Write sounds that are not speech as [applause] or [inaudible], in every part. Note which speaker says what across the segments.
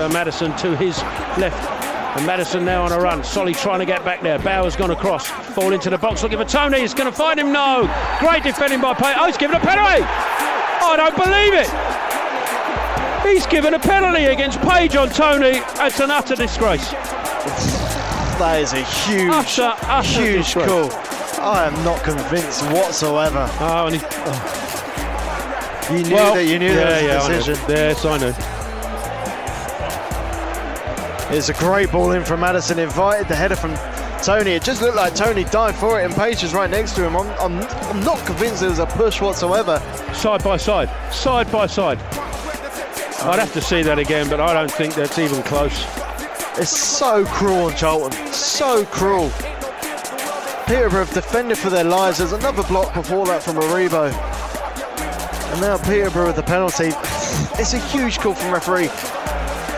Speaker 1: uh, Maddison to his left. And Maddison now on a run. Solly trying to get back there. Bauer's gone across. Fall into the box looking for Toney. He's going to find him. No. Great defending by Page. Oh, he's given a penalty. I don't believe it. He's given a penalty against Page on Toney. It's an utter disgrace.
Speaker 2: That is a huge,
Speaker 1: Utter, utter
Speaker 2: huge
Speaker 1: disgrace.
Speaker 2: call. I am not convinced whatsoever.
Speaker 1: Oh, and he,
Speaker 2: You knew
Speaker 1: well,
Speaker 2: that you knew
Speaker 1: yeah,
Speaker 2: that was
Speaker 1: I
Speaker 2: a
Speaker 1: know.
Speaker 2: decision.
Speaker 1: Yes, I know.
Speaker 2: It's a great ball in from Maddison, invited the header from Toney. It just looked like Toney died for it, and Page is right next to him. I'm, I'm, I'm not convinced there was a push whatsoever.
Speaker 1: Side by side. Side by side. I'd have to see that again, but I don't think that's even close.
Speaker 2: It's so cruel on Charlton, so cruel. Peterborough have defended for their lives. There's another block before that from Aribo. And now Peterborough with the penalty. It's a huge call from referee.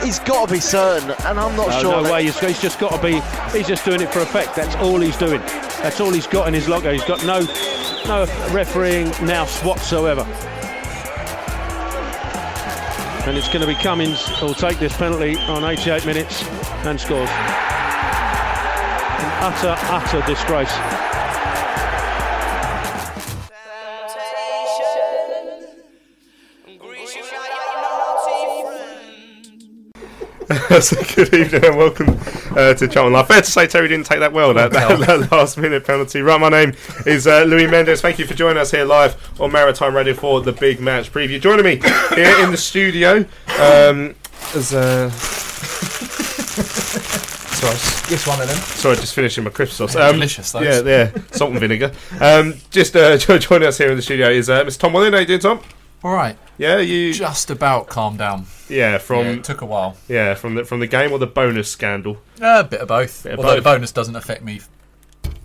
Speaker 2: He's got to be certain, and I'm not
Speaker 1: No,
Speaker 2: sure.
Speaker 1: no way. He's, he's just got to be. He's just doing it for effect. That's all he's doing. That's all he's got in his locker. He's got no, no refereeing nous whatsoever. And it's going to be Cummings who'll take this penalty on 88 minutes and scores. An utter, utter disgrace.
Speaker 3: So [laughs] good evening and welcome uh, to Charlton Live. Fair to say Terry didn't take that well, that, that, that last minute penalty. Right, my name is uh, Louis Mendes. Thank you for joining us here live on Maritime Radio for the big match preview. Joining me here in the studio um, is. Uh, [laughs] sorry,
Speaker 4: Yes, one of them.
Speaker 3: sorry, just finishing my crisp sauce. Um,
Speaker 4: Delicious, those.
Speaker 3: Yeah, yeah, salt and vinegar. Um, just uh, [laughs] joining us here in the studio is uh, Mr. Tom William. How you doing, Tom?
Speaker 4: All right,
Speaker 3: Yeah, you.
Speaker 4: just about calm down.
Speaker 3: Yeah, from
Speaker 4: yeah, it took a while.
Speaker 3: yeah from the from the game or the bonus scandal.
Speaker 4: Uh, a bit of both.
Speaker 3: Bit of
Speaker 4: Although
Speaker 3: both.
Speaker 4: the bonus doesn't affect me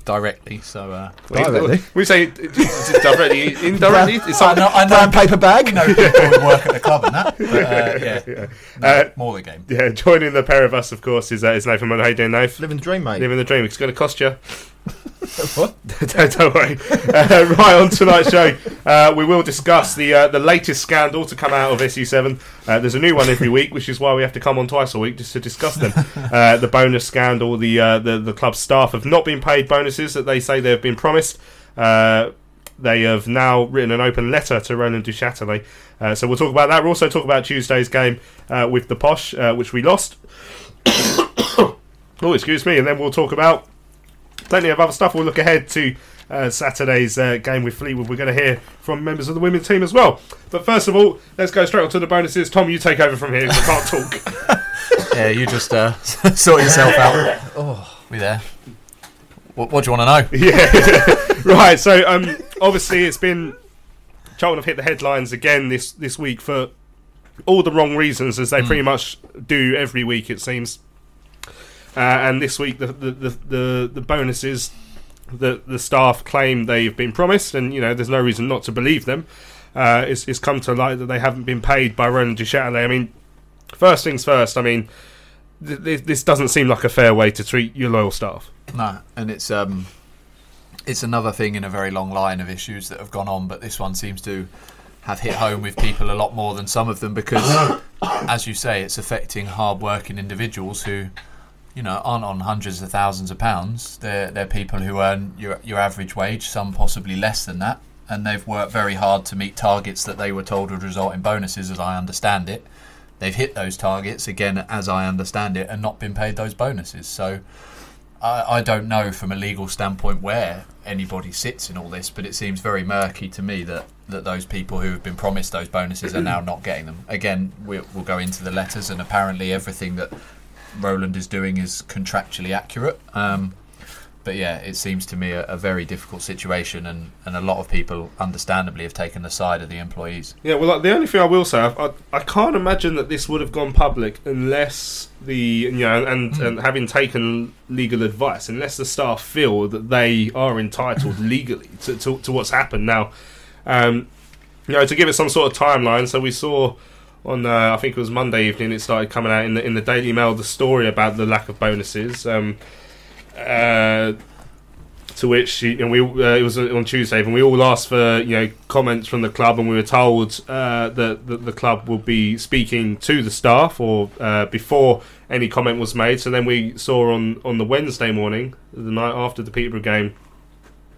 Speaker 4: directly, so. Uh,
Speaker 3: We, we say directly, indirectly. It's
Speaker 4: I
Speaker 3: something.
Speaker 4: know, I know,
Speaker 5: Brown paper bag.
Speaker 4: You know people who work at the club and that, but uh, [laughs] yeah,
Speaker 3: Yeah.
Speaker 4: no,
Speaker 3: Uh,
Speaker 4: more the game.
Speaker 3: yeah, joining the pair of us, of course, is, uh, is Nathan Munn. How you doing, Nath?
Speaker 5: Living the dream, mate.
Speaker 3: Living the dream. It's going to cost you. [laughs]
Speaker 5: What? [laughs]
Speaker 3: don't, worry. Uh, right on tonight's show, uh, we will discuss the uh, the latest scandal to come out of SE7. Uh, there's a new one every week, which is why we have to come on twice a week just to discuss them. [laughs] Uh, the bonus scandal. The, uh, the the club staff have not been paid bonuses that they say they have been promised. Uh, they have now written an open letter to Roland Duchâtelet. Uh, so we'll talk about that. We'll also talk about Tuesday's game uh, with the Posh, uh, which we lost. [coughs] oh, excuse me. And then we'll talk about plenty of other stuff. We'll look ahead to uh, Saturday's uh, game with Fleetwood. We're going to hear from members of the women's team as well. But first of all, let's go straight on to the bonuses. Tom, you take over from here. 'cause I can't talk. [laughs]
Speaker 4: Yeah, you just uh, [laughs] sort yourself out. Oh, we there. What, what do you want to know? [laughs]
Speaker 3: yeah. right. So um, obviously it's been Charlton have hit the headlines again this this week for all the wrong reasons, as they pretty much do every week it seems. Uh, and this week the the, the the bonuses that the staff claim they've been promised, and you know there's no reason not to believe them. Uh, it's, it's come to light that they haven't been paid by Roland Duchâtelet. I mean, first things first. I mean, th- this doesn't seem like a fair way to treat your loyal staff.
Speaker 4: No, and it's um, it's another thing in a very long line of issues that have gone on, but this one seems to have hit home with people a lot more than some of them because, [coughs] as you say, it's affecting hard-working individuals who, you know, aren't on hundreds of thousands of pounds. They're they're people who earn your your average wage, some possibly less than that, and they've worked very hard to meet targets that they were told would result in bonuses, as I understand it. They've hit those targets again, as I understand it, and not been paid those bonuses. So I, I don't know from a legal standpoint where anybody sits in all this, but it seems very murky to me that, that those people who have been promised those bonuses are now not getting them. Again, we'll, we'll go into the letters, and apparently everything that Roland is doing is contractually accurate. Um, but yeah, it seems to me a, a, very difficult situation, and, and a lot of people, understandably, have taken the side of the employees.
Speaker 3: Yeah, well, like, the only thing I will say, I, I, I, can't imagine that this would have gone public unless the you know, and, mm. and having taken legal advice, unless the staff feel that they are entitled [laughs] legally to, to, to what's happened. Now, um, you know, to give it some sort of timeline, so we saw on uh, I think it was Monday evening. It started coming out in the in the Daily Mail the story about the lack of bonuses. Um, uh, to which know, we uh, it was on Tuesday, and we all asked for you know comments from the club, and we were told uh, that, that the club will be speaking to the staff or uh, before any comment was made. So then we saw on on the Wednesday morning, the night after the Peterborough game,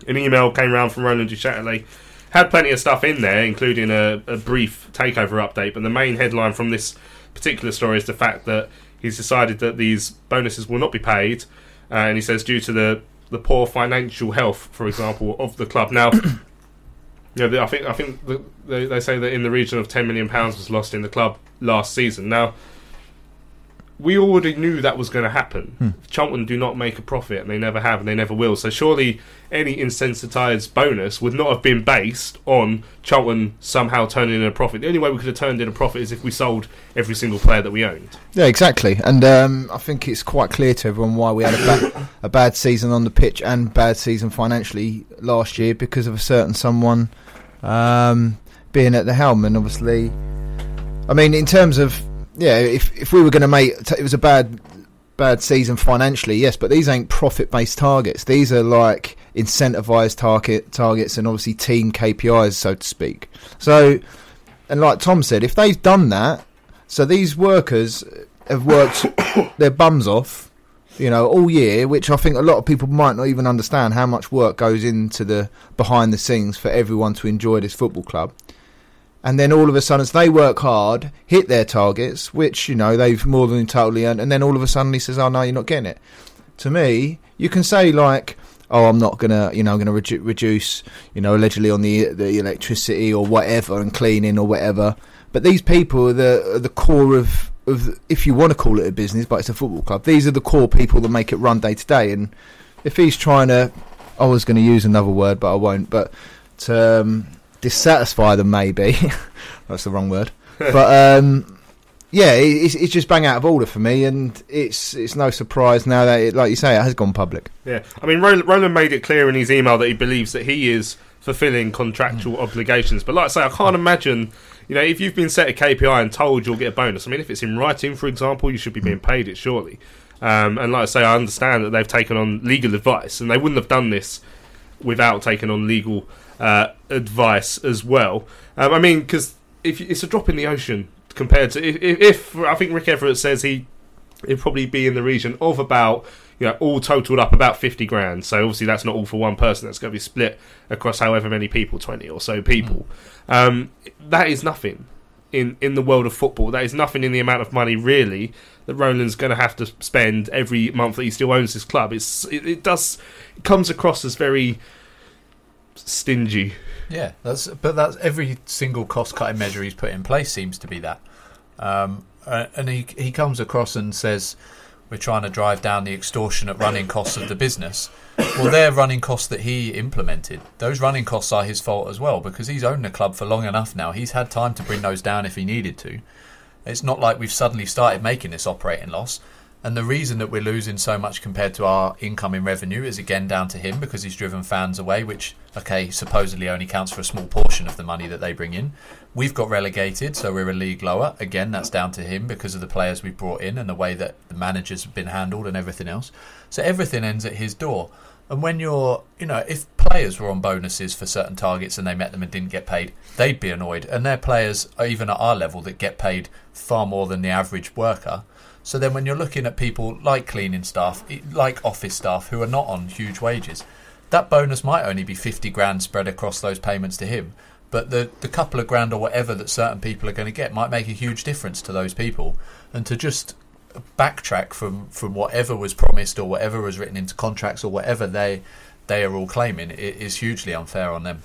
Speaker 3: an email came around from Roland Duchâtelet. Had plenty of stuff in there, including a, a brief takeover update. But the main headline from this particular story is the fact that he's decided that these bonuses will not be paid uh, and he says due to the the poor financial health, for example, of the club. Now, [coughs] you know, I think I think the, they, they say that in the region of ten million pounds was lost in the club last season. Now, we already knew that was going to happen. Hmm. Charlton do not make a profit, and they never have, and they never will. So surely any insensitised bonus would not have been based on Charlton somehow turning in a profit. The only way we could have turned in a profit is if we sold every single player that we owned.
Speaker 5: Yeah, exactly. And um, I think it's quite clear to everyone why we had a, ba- [coughs] a bad season on the pitch and bad season financially last year because of a certain someone um, being at the helm. And obviously, I mean, in terms of yeah, if if we were going to make it was a bad bad season financially, yes, but these ain't profit based targets. These are like incentivized target targets and obviously team KPIs, so to speak. So, and like Tom said, if they've done that, so these workers have worked [coughs] their bums off, you know, all year, which I think a lot of people might not even understand how much work goes into the behind the scenes for everyone to enjoy this football club and then all of a sudden, as they work hard, hit their targets, which you know they've more than totally earned, and then all of a sudden he says, "Oh no, you're not getting it." To me, you can say like, "Oh, I'm not gonna, you know, I'm gonna redu- reduce, you know, allegedly on the the electricity or whatever and cleaning or whatever." But these people are the are the core of of if you want to call it a business, but it's a football club. These are the core people that make it run day to day. And if he's trying to, I was going to use another word, but I won't. But to, um, dissatisfy them. Maybe [laughs] that's the wrong word, but um, yeah, it's, it's just bang out of order for me, and it's it's no surprise now that, it, like you say, it has gone public.
Speaker 3: Yeah, I mean, Roland, Roland made it clear in his email that he believes that he is fulfilling contractual mm. obligations. But like I say, I can't imagine. You know, if you've been set a KPI and told you'll get a bonus, I mean, if it's in writing, for example, you should be being paid it surely. Um, and like I say, I understand that they've taken on legal advice, and they wouldn't have done this without taking on legal uh, advice as well. Um, I mean, because if it's a drop in the ocean compared to if, if, I think Rick Everitt says he it'd probably be in the region of about you know all totaled up about 50 grand. So obviously that's not all for one person. That's going to be split across however many people 20 or so people. Mm. um, that is nothing in in the world of football. That is nothing in the amount of money really that Roland's going to have to spend every month that he still owns his club. It's it, it does it comes across as very stingy.
Speaker 4: Yeah, that's but that's every single cost cutting measure he's put in place seems to be that. Um, and he he comes across and says we're trying to drive down the extortionate running costs of the business. Well, they're running costs that he implemented. Those running costs are his fault as well because he's owned the club for long enough now. He's had time to bring those down if he needed to. It's not like we've suddenly started making this operating loss. And the reason that we're losing so much compared to our incoming revenue is again down to him because he's driven fans away, which, okay, supposedly only counts for a small portion of the money that they bring in. We've got relegated, so we're a league lower. Again, that's down to him because of the players we brought in and the way that the managers have been handled and everything else. So everything ends at his door. And when you're, you know, if players were on bonuses for certain targets and they met them and didn't get paid, they'd be annoyed. And they're players, even at our level, that get paid far more than the average worker. So then, when you're looking at people like cleaning staff, like office staff, who are not on huge wages, that bonus might only be 50 grand spread across those payments to him. But the, the couple of grand or whatever that certain people are going to get might make a huge difference to those people. And to just backtrack from, from whatever was promised or whatever was written into contracts or whatever they they are all claiming is hugely unfair on them.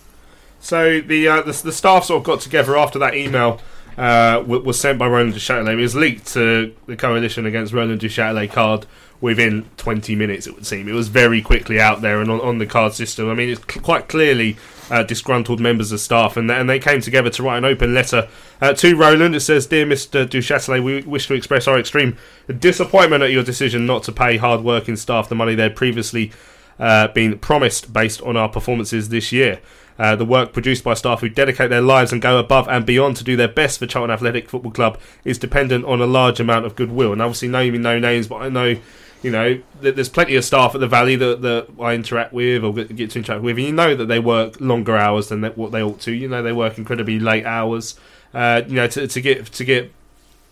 Speaker 3: So the, uh, the the staff sort of got together after that email uh, was sent by Roland Duchâtelet. It was leaked to the coalition against Roland Duchâtelet card within 20 minutes, it would seem. It was very quickly out there and on, on the card system. I mean, it's quite clearly uh, disgruntled members of staff, and, and they came together to write an open letter uh, to Roland. It says, Dear Mr. Duchâtelet, we wish to express our extreme disappointment at your decision not to pay hard working staff the money they'd previously uh, been promised based on our performances this year. Uh, the work produced by staff who dedicate their lives and go above and beyond to do their best for Charlton Athletic Football Club is dependent on a large amount of goodwill. And obviously, naming no names, but I know, you know, there's plenty of staff at the Valley that, that I interact with or get to interact with, and you know that they work longer hours than what they ought to. You know, they work incredibly late hours. Uh, you know, to, to get to get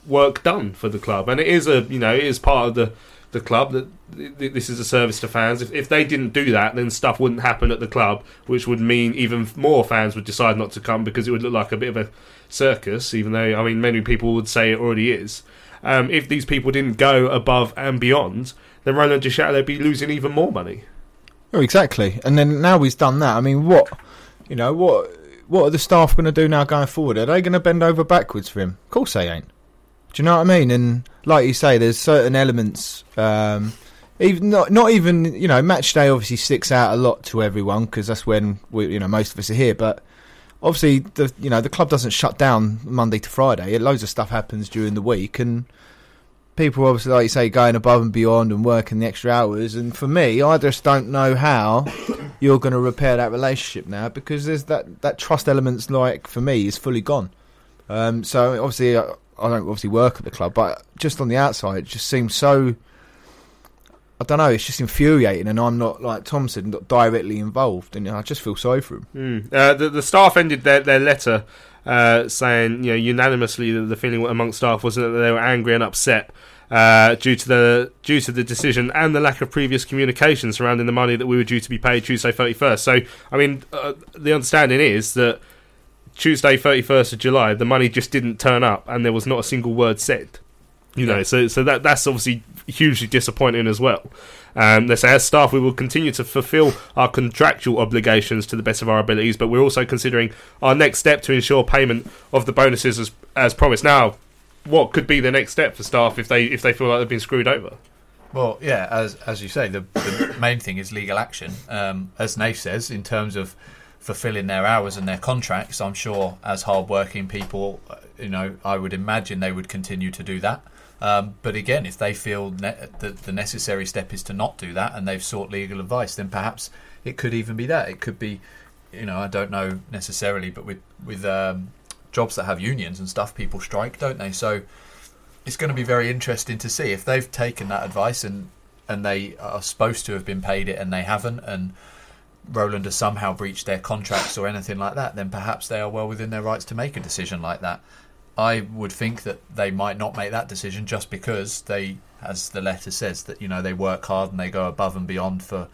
Speaker 3: work done for the club, and it is a you know it is part of the the club that this is a service to fans. If, if they didn't do that, then stuff wouldn't happen at the club, which would mean even more fans would decide not to come because it would look like a bit of a circus. Even though I mean, many people would say it already is. Um, if these people didn't go above and beyond, then Roland Duchâtelet would be losing even more money.
Speaker 5: Oh, exactly. And then now he's done that. I mean, what you know, what what are the staff going to do now going forward? Are they going to bend over backwards for him? Of course they ain't. Do you know what I mean? And like you say, there's certain elements. Um, even not not even you know match day obviously sticks out a lot to everyone because that's when we you know most of us are here. But obviously the you know the club doesn't shut down Monday to Friday. Loads of stuff happens during the week and. People obviously, like you say, going above and beyond and working the extra hours. And for me, I just don't know how [coughs] you're going to repair that relationship now because there's that, that trust elements, like for me, is fully gone. Um, so obviously, uh, I don't obviously work at the club, but just on the outside, it just seems so. I don't know. It's just infuriating, and I'm not like Tom said, not directly involved, and I just feel sorry for him.
Speaker 3: Mm. Uh, the, the staff ended their, their letter uh, saying, you know, unanimously the, the feeling among staff was that they were angry and upset uh, due to the due to the decision and the lack of previous communication surrounding the money that we were due to be paid Tuesday 31st. So, I mean, uh, the understanding is that Tuesday, 31st of July, the money just didn't turn up and there was not a single word said. You know, so so that that's obviously hugely disappointing as well. Um, they say, as staff, we will continue to fulfil our contractual obligations to the best of our abilities, but we're also considering our next step to ensure payment of the bonuses as, as promised. Now, what could be the next step for staff if they if they feel like they've been screwed over?
Speaker 4: Well, yeah, as as you say, the, the main thing is legal action. Um, as Nath says, in terms of fulfilling their hours and their contracts. I'm sure, as hard-working people, you know, I would imagine they would continue to do that. Um, but again, if they feel ne- that the necessary step is to not do that, and they've sought legal advice, then perhaps it could even be that. It could be, you know, I don't know necessarily, but with with um, jobs that have unions and stuff, people strike, don't they? So it's going to be very interesting to see if they've taken that advice and and they are supposed to have been paid it and they haven't, and Roland has somehow breached their contracts or anything like that, then perhaps they are well within their rights to make a decision like that. I would think that they might not make that decision just because they, as the letter says, that you know they work hard and they go above and beyond for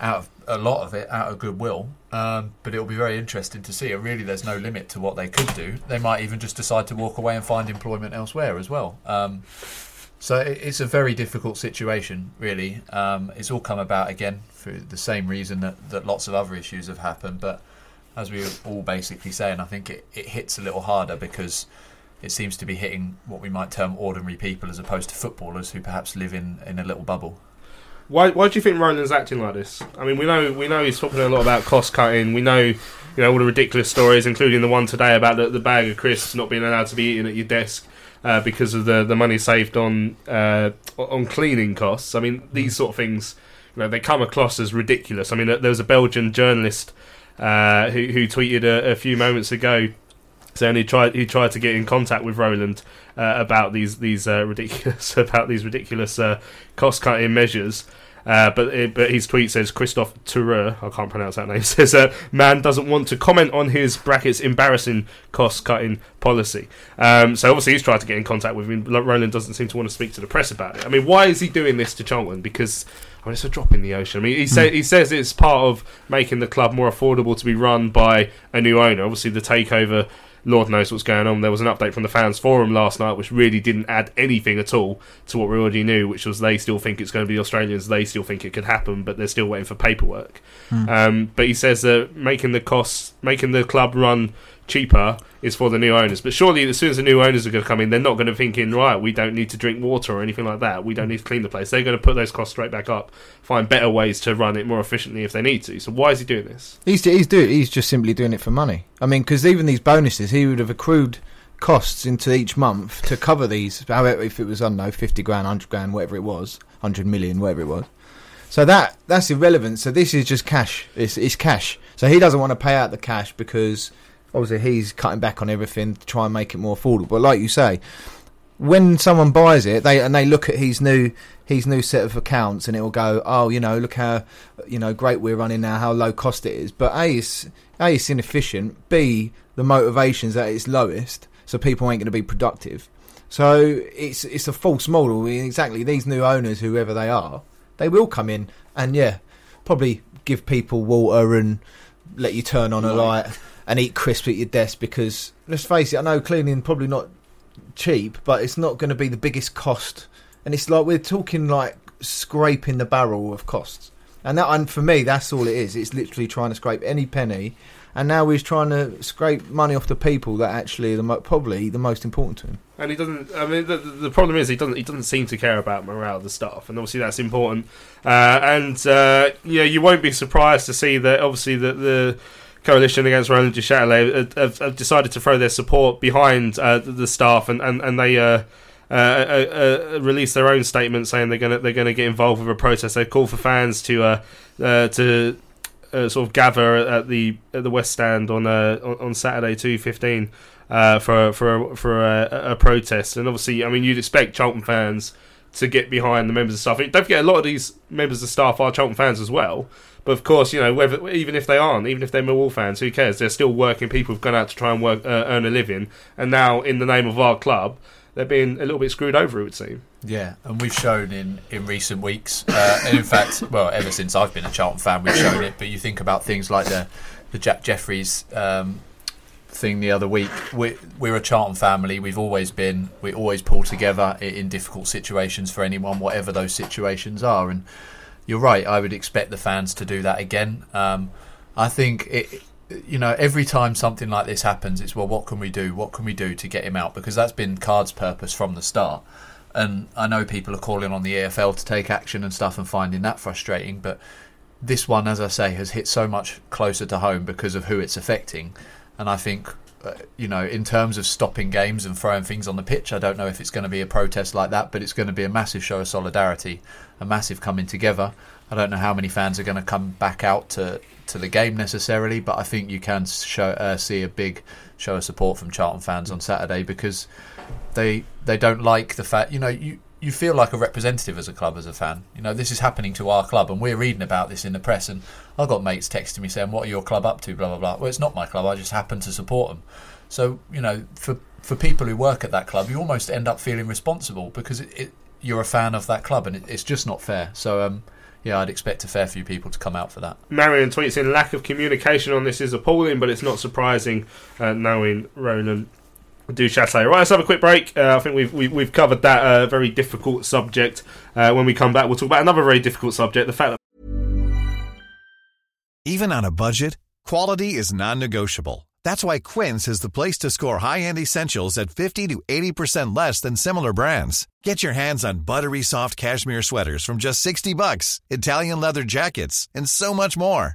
Speaker 4: out of a lot of it out of goodwill. Um, but it'll be very interesting to see. Really, there's no limit to what they could do. They might even just decide to walk away and find employment elsewhere as well. Um, so it's a very difficult situation, really. Um, it's all come about again for the same reason that, that lots of other issues have happened. But as we were all basically saying, I think it, it hits a little harder because it seems to be hitting what we might term ordinary people as opposed to footballers who perhaps live in, in a little bubble.
Speaker 3: Why, why do you think Roland's acting like this? I mean, we know we know he's talking a lot about cost cutting. We know, you know, all the ridiculous stories, including the one today about the, the bag of crisps not being allowed to be eaten at your desk uh, because of the, the money saved on uh, on cleaning costs. I mean, these mm. sort of things, you know, they come across as ridiculous. I mean, there was a Belgian journalist uh, who, who tweeted a, a, few moments ago saying he tried he tried to get in contact with Roland uh, about these these uh, ridiculous [laughs] about these ridiculous uh, cost cutting measures. Uh, but it, but his tweet says Christophe Toureur, I can't pronounce that name, [laughs] says uh, man doesn't want to comment on his brackets embarrassing cost cutting policy. Um, so obviously he's tried to get in contact with him. Roland doesn't seem to want to speak to the press about it. I mean, why is he doing this to Charlton? Because I mean, it's a drop in the ocean. I mean, he, say, he says it's part of making the club more affordable to be run by a new owner. Obviously, the takeover Lord knows what's going on. There was an update from the fans forum last night, which really didn't add anything at all to what we already knew, which was they still think it's going to be Australians. They still think it could happen, but they're still waiting for paperwork. Mm. Um, but he says that making the costs, making the club run cheaper is for the new owners. But surely, as soon as the new owners are going to come in, they're not going to think in right. We don't need to drink water or anything like that. We don't need to clean the place. They're going to put those costs straight back up. Find better ways to run it more efficiently if they need to. So why is he doing this?
Speaker 5: He's he's doing. He's just simply doing it for money. I mean, because even these bonuses, he would have accrued costs into each month to cover these. However, if it was I don't know, fifty grand, hundred grand, whatever it was, hundred million, whatever it was. So that that's irrelevant. So this is just cash. It's, it's cash. So he doesn't want to pay out the cash because obviously he's cutting back on everything to try and make it more affordable. But like you say, when someone buys it, they and they look at his new his new set of accounts, and it will go, oh, you know, look how you know great we're running now, how low cost it is. But a, it's a, it's inefficient. B, the motivation's at its lowest, so people ain't going to be productive. So it's it's a false model. Exactly, these new owners, whoever they are, they will come in and yeah, probably give people water and let you turn on a light and eat crisps at your desk because let's face it, I know cleaning probably not cheap, but it's not going to be the biggest cost. And it's like we're talking like scraping the barrel of costs. And that, and for me, that's all it is. It's literally trying to scrape any penny, and now he's trying to scrape money off the people that actually are the mo- probably the most important to him.
Speaker 3: And he doesn't. I mean, the, the problem is he doesn't. He doesn't seem to care about morale the staff, and obviously that's important. Uh, and uh, yeah, you won't be surprised to see that obviously that the coalition against Roland Duchâtelet have, have, decided to throw their support behind uh, the staff, and and and they. Uh, uh, uh, uh release their own statement saying they're gonna they're gonna get involved with a protest. They call for fans to uh, uh, to sort of gather at the at the West Stand on on Saturday two fifteen for for a, for a, a, protest. And obviously, I mean, you'd expect Charlton fans to get behind the members of staff. Don't forget, a lot of these members of staff are Charlton fans as well. But of course, you know, whether even if they aren't, even if they're Millwall fans, who cares? They're still working people who've gone out to try and work, uh, earn a living, and now in the name of our club, they're being a little bit screwed over. It would seem.
Speaker 4: Yeah, and we've shown in in recent weeks, uh, and in fact, well, ever since I've been a Charlton fan, we've shown it. But you think about things like the the Jack Jeffries. Um, thing the other week. We're, we're a Charlton family. We've always been. We always pull together in difficult situations for anyone, whatever those situations are. And you're right. I would expect the fans to do that again. Um, I think it. You know, every time something like this happens, it's well, what can we do? What can we do to get him out? Because that's been Card's purpose from the start. And I know people are calling on the EFL to take action and stuff, and finding that frustrating. But this one, as I say, has hit so much closer to home because of who it's affecting. And I think you know, in terms of stopping games and throwing things on the pitch, I don't know if it's going to be a protest like that, but it's going to be a massive show of solidarity, a massive coming together. I don't know how many fans are going to come back out to, to the game necessarily, but I think you can show, uh, see a big show of support from Charlton fans on Saturday because they they don't like the fact you know you you feel like a representative as a club as a fan. You know, this is happening to our club, and we're reading about this in the press. And I've got mates texting me saying, "What are your club up to?" Blah blah blah. Well, it's not my club. I just happen to support them. So you know, for for people who work at that club, you almost end up feeling responsible because it, it, you're a fan of that club, and it, it's just not fair. So. Um, yeah, I'd expect a fair few people to come out for that.
Speaker 3: Marion tweets in lack of communication on this is appalling, but it's not surprising uh, knowing Roland Duchâtelet. Right, let's have a quick break. Uh, I think we've, we've, we've covered that uh, very difficult subject. Uh, when we come back, we'll talk about another very difficult subject: the fact that
Speaker 6: even on a budget, quality is non-negotiable. That's why Quince is the place to score high-end essentials at fifty to eighty percent less than similar brands. Get your hands on buttery soft cashmere sweaters from just sixty bucks, Italian leather jackets, and so much more.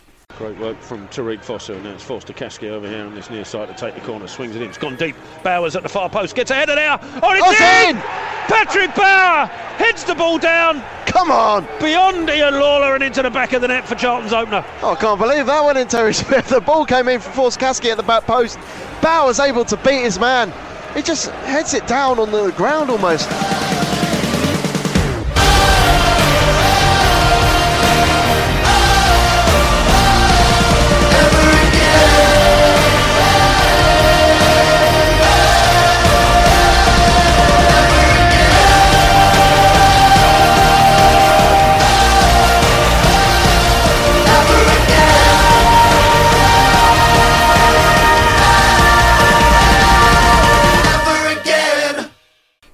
Speaker 1: Great work from Tariq and now it's Forster-Caskey over here on this near side to take the corner, swings it in, it's gone deep. Bowers at the far post, gets ahead of there. Oh, it's in!
Speaker 2: in!
Speaker 1: Patrick Bauer heads the ball down
Speaker 2: Come on!
Speaker 1: beyond Ian Lawlor and into the back of the net for Charlton's opener.
Speaker 2: Oh, I can't believe that went in Terry Smith. The ball came in for Forster-Caskey at the back post. Bauer's able to beat his man. He just heads it down on the ground almost.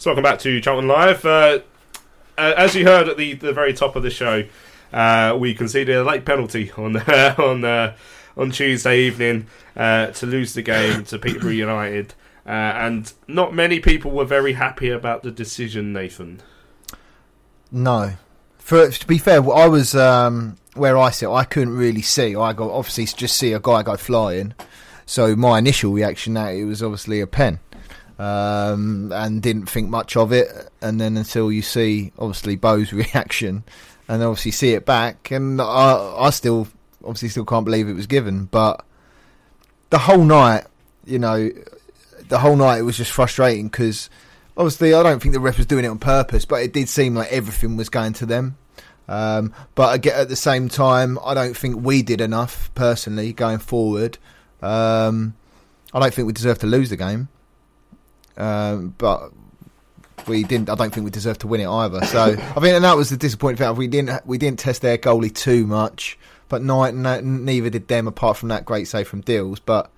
Speaker 3: So welcome back to Charlton Live. Uh, uh, as you heard at the, the very top of the show, uh, we conceded a late penalty on [laughs] on uh, on Tuesday evening uh, to lose the game to Peterborough United, uh, and not many people were very happy about the decision. Nathan,
Speaker 5: No. For to be fair, I was um, where I sit. I couldn't really see. I got obviously just see a guy go flying. So my initial reaction that it was obviously a pen, um, and didn't think much of it. And then until you see obviously Bo's [laughs] reaction, and obviously see it back, and I, I still obviously still can't believe it was given. But the whole night, you know, the whole night it was just frustrating because obviously I don't think the ref was doing it on purpose, but it did seem like everything was going to them. Um, but again, at the same time, I don't think we did enough personally going forward. Um, I don't think we deserve to lose the game, um, but we didn't. I don't think we deserve to win it either. So I think, and that was the disappointing thing. We didn't. We didn't test their goalie too much, but neither did them. Apart from that great save from Deals, but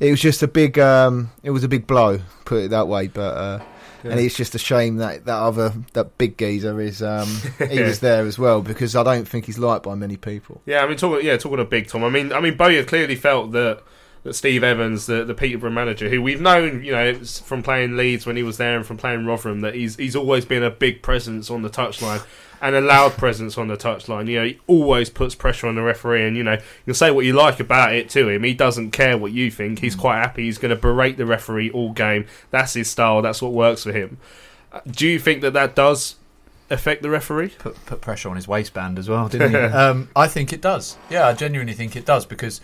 Speaker 5: it was just a big. Um, it was a big blow, put it that way. But uh, and it's just a shame that that other that big geezer is um, [laughs] he was there as well because I don't think he's liked by many people.
Speaker 3: yeah, I mean, talking yeah, talking of big Tom. I mean, I mean, Bowyer clearly felt that that Steve Evans, the the Peterborough manager, who we've known, you know, from playing Leeds when he was there and from playing Rotherham, that he's he's always been a big presence on the touchline. And a loud presence on the touchline. You know, he always puts pressure on the referee, and you know, you'll say what you like about it to him. He doesn't care what you think. He's quite happy. He's going to berate the referee all game. That's his style. That's what works for him. Uh, Do you think that that does affect the referee?
Speaker 4: put, put pressure on his waistband as well, didn't he? [laughs] um, I think it does. Yeah, I genuinely think it does because,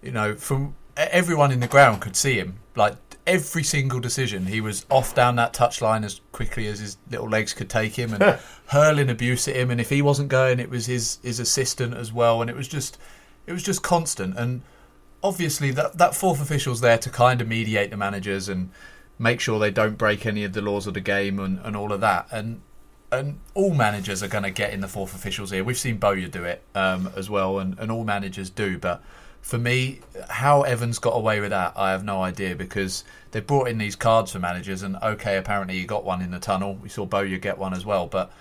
Speaker 4: you know, from everyone in the ground could see him. Like every single decision, he was off down that touchline as quickly as his little legs could take him and hurling abuse at him. And if he wasn't going, it was his his assistant as well. And it was just, it was just constant. And obviously, that that fourth official's there to kind of mediate the managers and make sure they don't break any of the laws of the game and, and all of that. And and all managers are going to get in the fourth officials here. We've seen Bowyer do it um, as well, and, and all managers do. But for me, how Evans got away with that, I have no idea because they brought in these cards for managers, and okay, apparently he got one in the tunnel. We saw Bowyer get one as well, but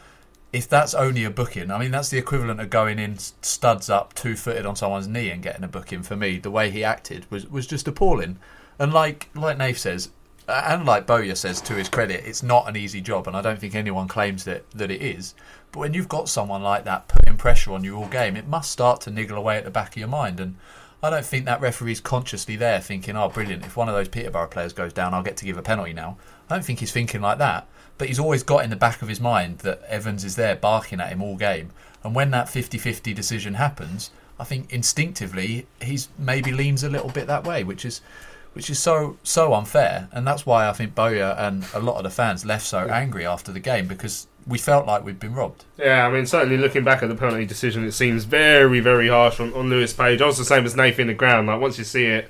Speaker 4: if that's only a booking, I mean, that's the equivalent of going in studs up, two footed on someone's knee and getting a booking. For me, the way he acted was was just appalling. And like like Nath says, and like Bowyer says to his credit, it's not an easy job, and I don't think anyone claims that that it is. But when you've got someone like that putting pressure on you all game, it must start to niggle away at the back of your mind. And I don't think that referee's consciously there thinking, "Oh, brilliant! If one of those Peterborough players goes down, I'll get to give a penalty now." I don't think he's thinking like that. But he's always got in the back of his mind that Evans is there barking at him all game. And when that 50-50 decision happens, I think instinctively he's maybe leans a little bit that way, which is which is so so unfair. And that's why I think Bowyer and a lot of the fans left so angry after the game because we felt like we'd been robbed.
Speaker 3: Yeah, I mean, certainly looking back at the penalty decision, it seems very, very harsh on, on Lewis Page. I was the same as Nathan in the ground. Like once you see it,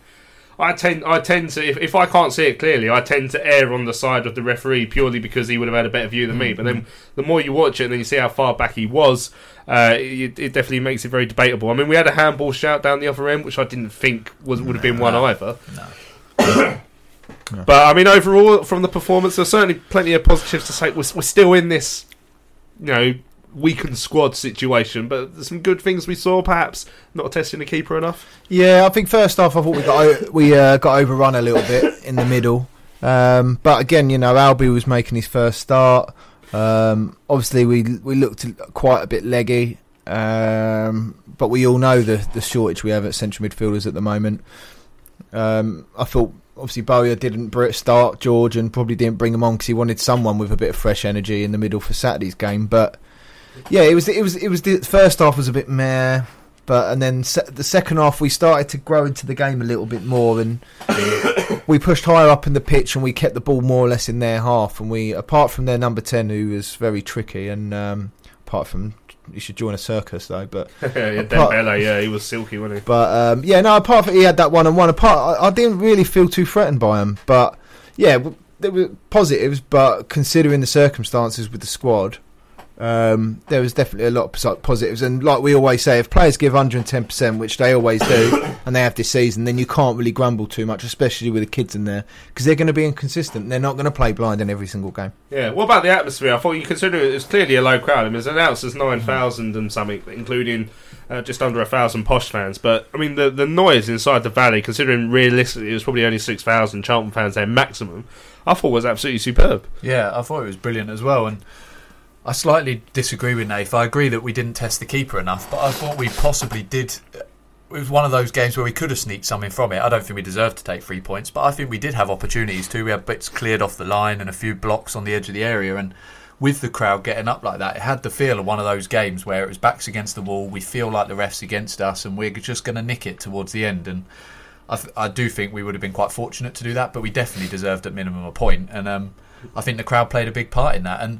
Speaker 3: I tend, I tend to, if, if I can't see it clearly, I tend to err on the side of the referee purely because he would have had a better view than me. But then, the more you watch it, and then you see how far back he was, uh, it, it definitely makes it very debatable. I mean, we had a handball shout down the other end, which I didn't think was would have been one either. But I mean, overall, from the performance, there's certainly plenty of positives to say. We're, we're still in this, you know, weakened squad situation, but there's some good things we saw. Perhaps not testing the keeper enough.
Speaker 5: Yeah, I think first off, I thought we got we uh, got overrun a little bit in the middle. Um, but again, you know, Albie was making his first start. Um, obviously, we we looked quite a bit leggy, um, but we all know the the shortage we have at central midfielders at the moment. Um, I thought obviously Bowyer didn't start George and probably didn't bring him on because he wanted someone with a bit of fresh energy in the middle for Saturday's game. But yeah, it was it was it was the first half was a bit meh, but and then se- the second half we started to grow into the game a little bit more and [coughs] we pushed higher up in the pitch and we kept the ball more or less in their half and we apart from their number ten who was very tricky and um, apart from you should join a circus though, but [laughs]
Speaker 3: yeah,
Speaker 5: Apart-
Speaker 3: Dembele, yeah, he was silky, wasn't he?
Speaker 5: but um, yeah, no. Apart from he had that one and one. Apart, I, I didn't really feel too threatened by him. But yeah, there were positives. But considering the circumstances with the squad, um, there was definitely a lot of positives. And like we always say, if players give 110 percent, which they always do, [coughs] and they have this season, then you can't really grumble too much, especially with the kids in there, because they're going to be inconsistent. They're not going to play blind in every single game.
Speaker 3: Yeah. What about the atmosphere? I thought you consider it was clearly a low crowd. I mean, it's announced as nine thousand and something, including uh, just under a thousand posh fans. But I mean, the the noise inside the valley, considering realistically it was probably only six thousand Charlton fans there maximum, I thought was absolutely superb.
Speaker 4: Yeah, I thought it was brilliant as well. And I slightly disagree with Nath. I agree that we didn't test the keeper enough, but I thought we possibly did. It was one of those games where we could have sneaked something from it. I don't think we deserved to take three points, but I think we did have opportunities too. We had bits cleared off the line and a few blocks on the edge of the area. And with the crowd getting up like that, it had the feel of one of those games where it was backs against the wall. We feel like the refs against us, and we're just going to nick it towards the end. And I, th- I do think we would have been quite fortunate to do that, but we definitely deserved at minimum a point. And um, I think the crowd played a big part in that. And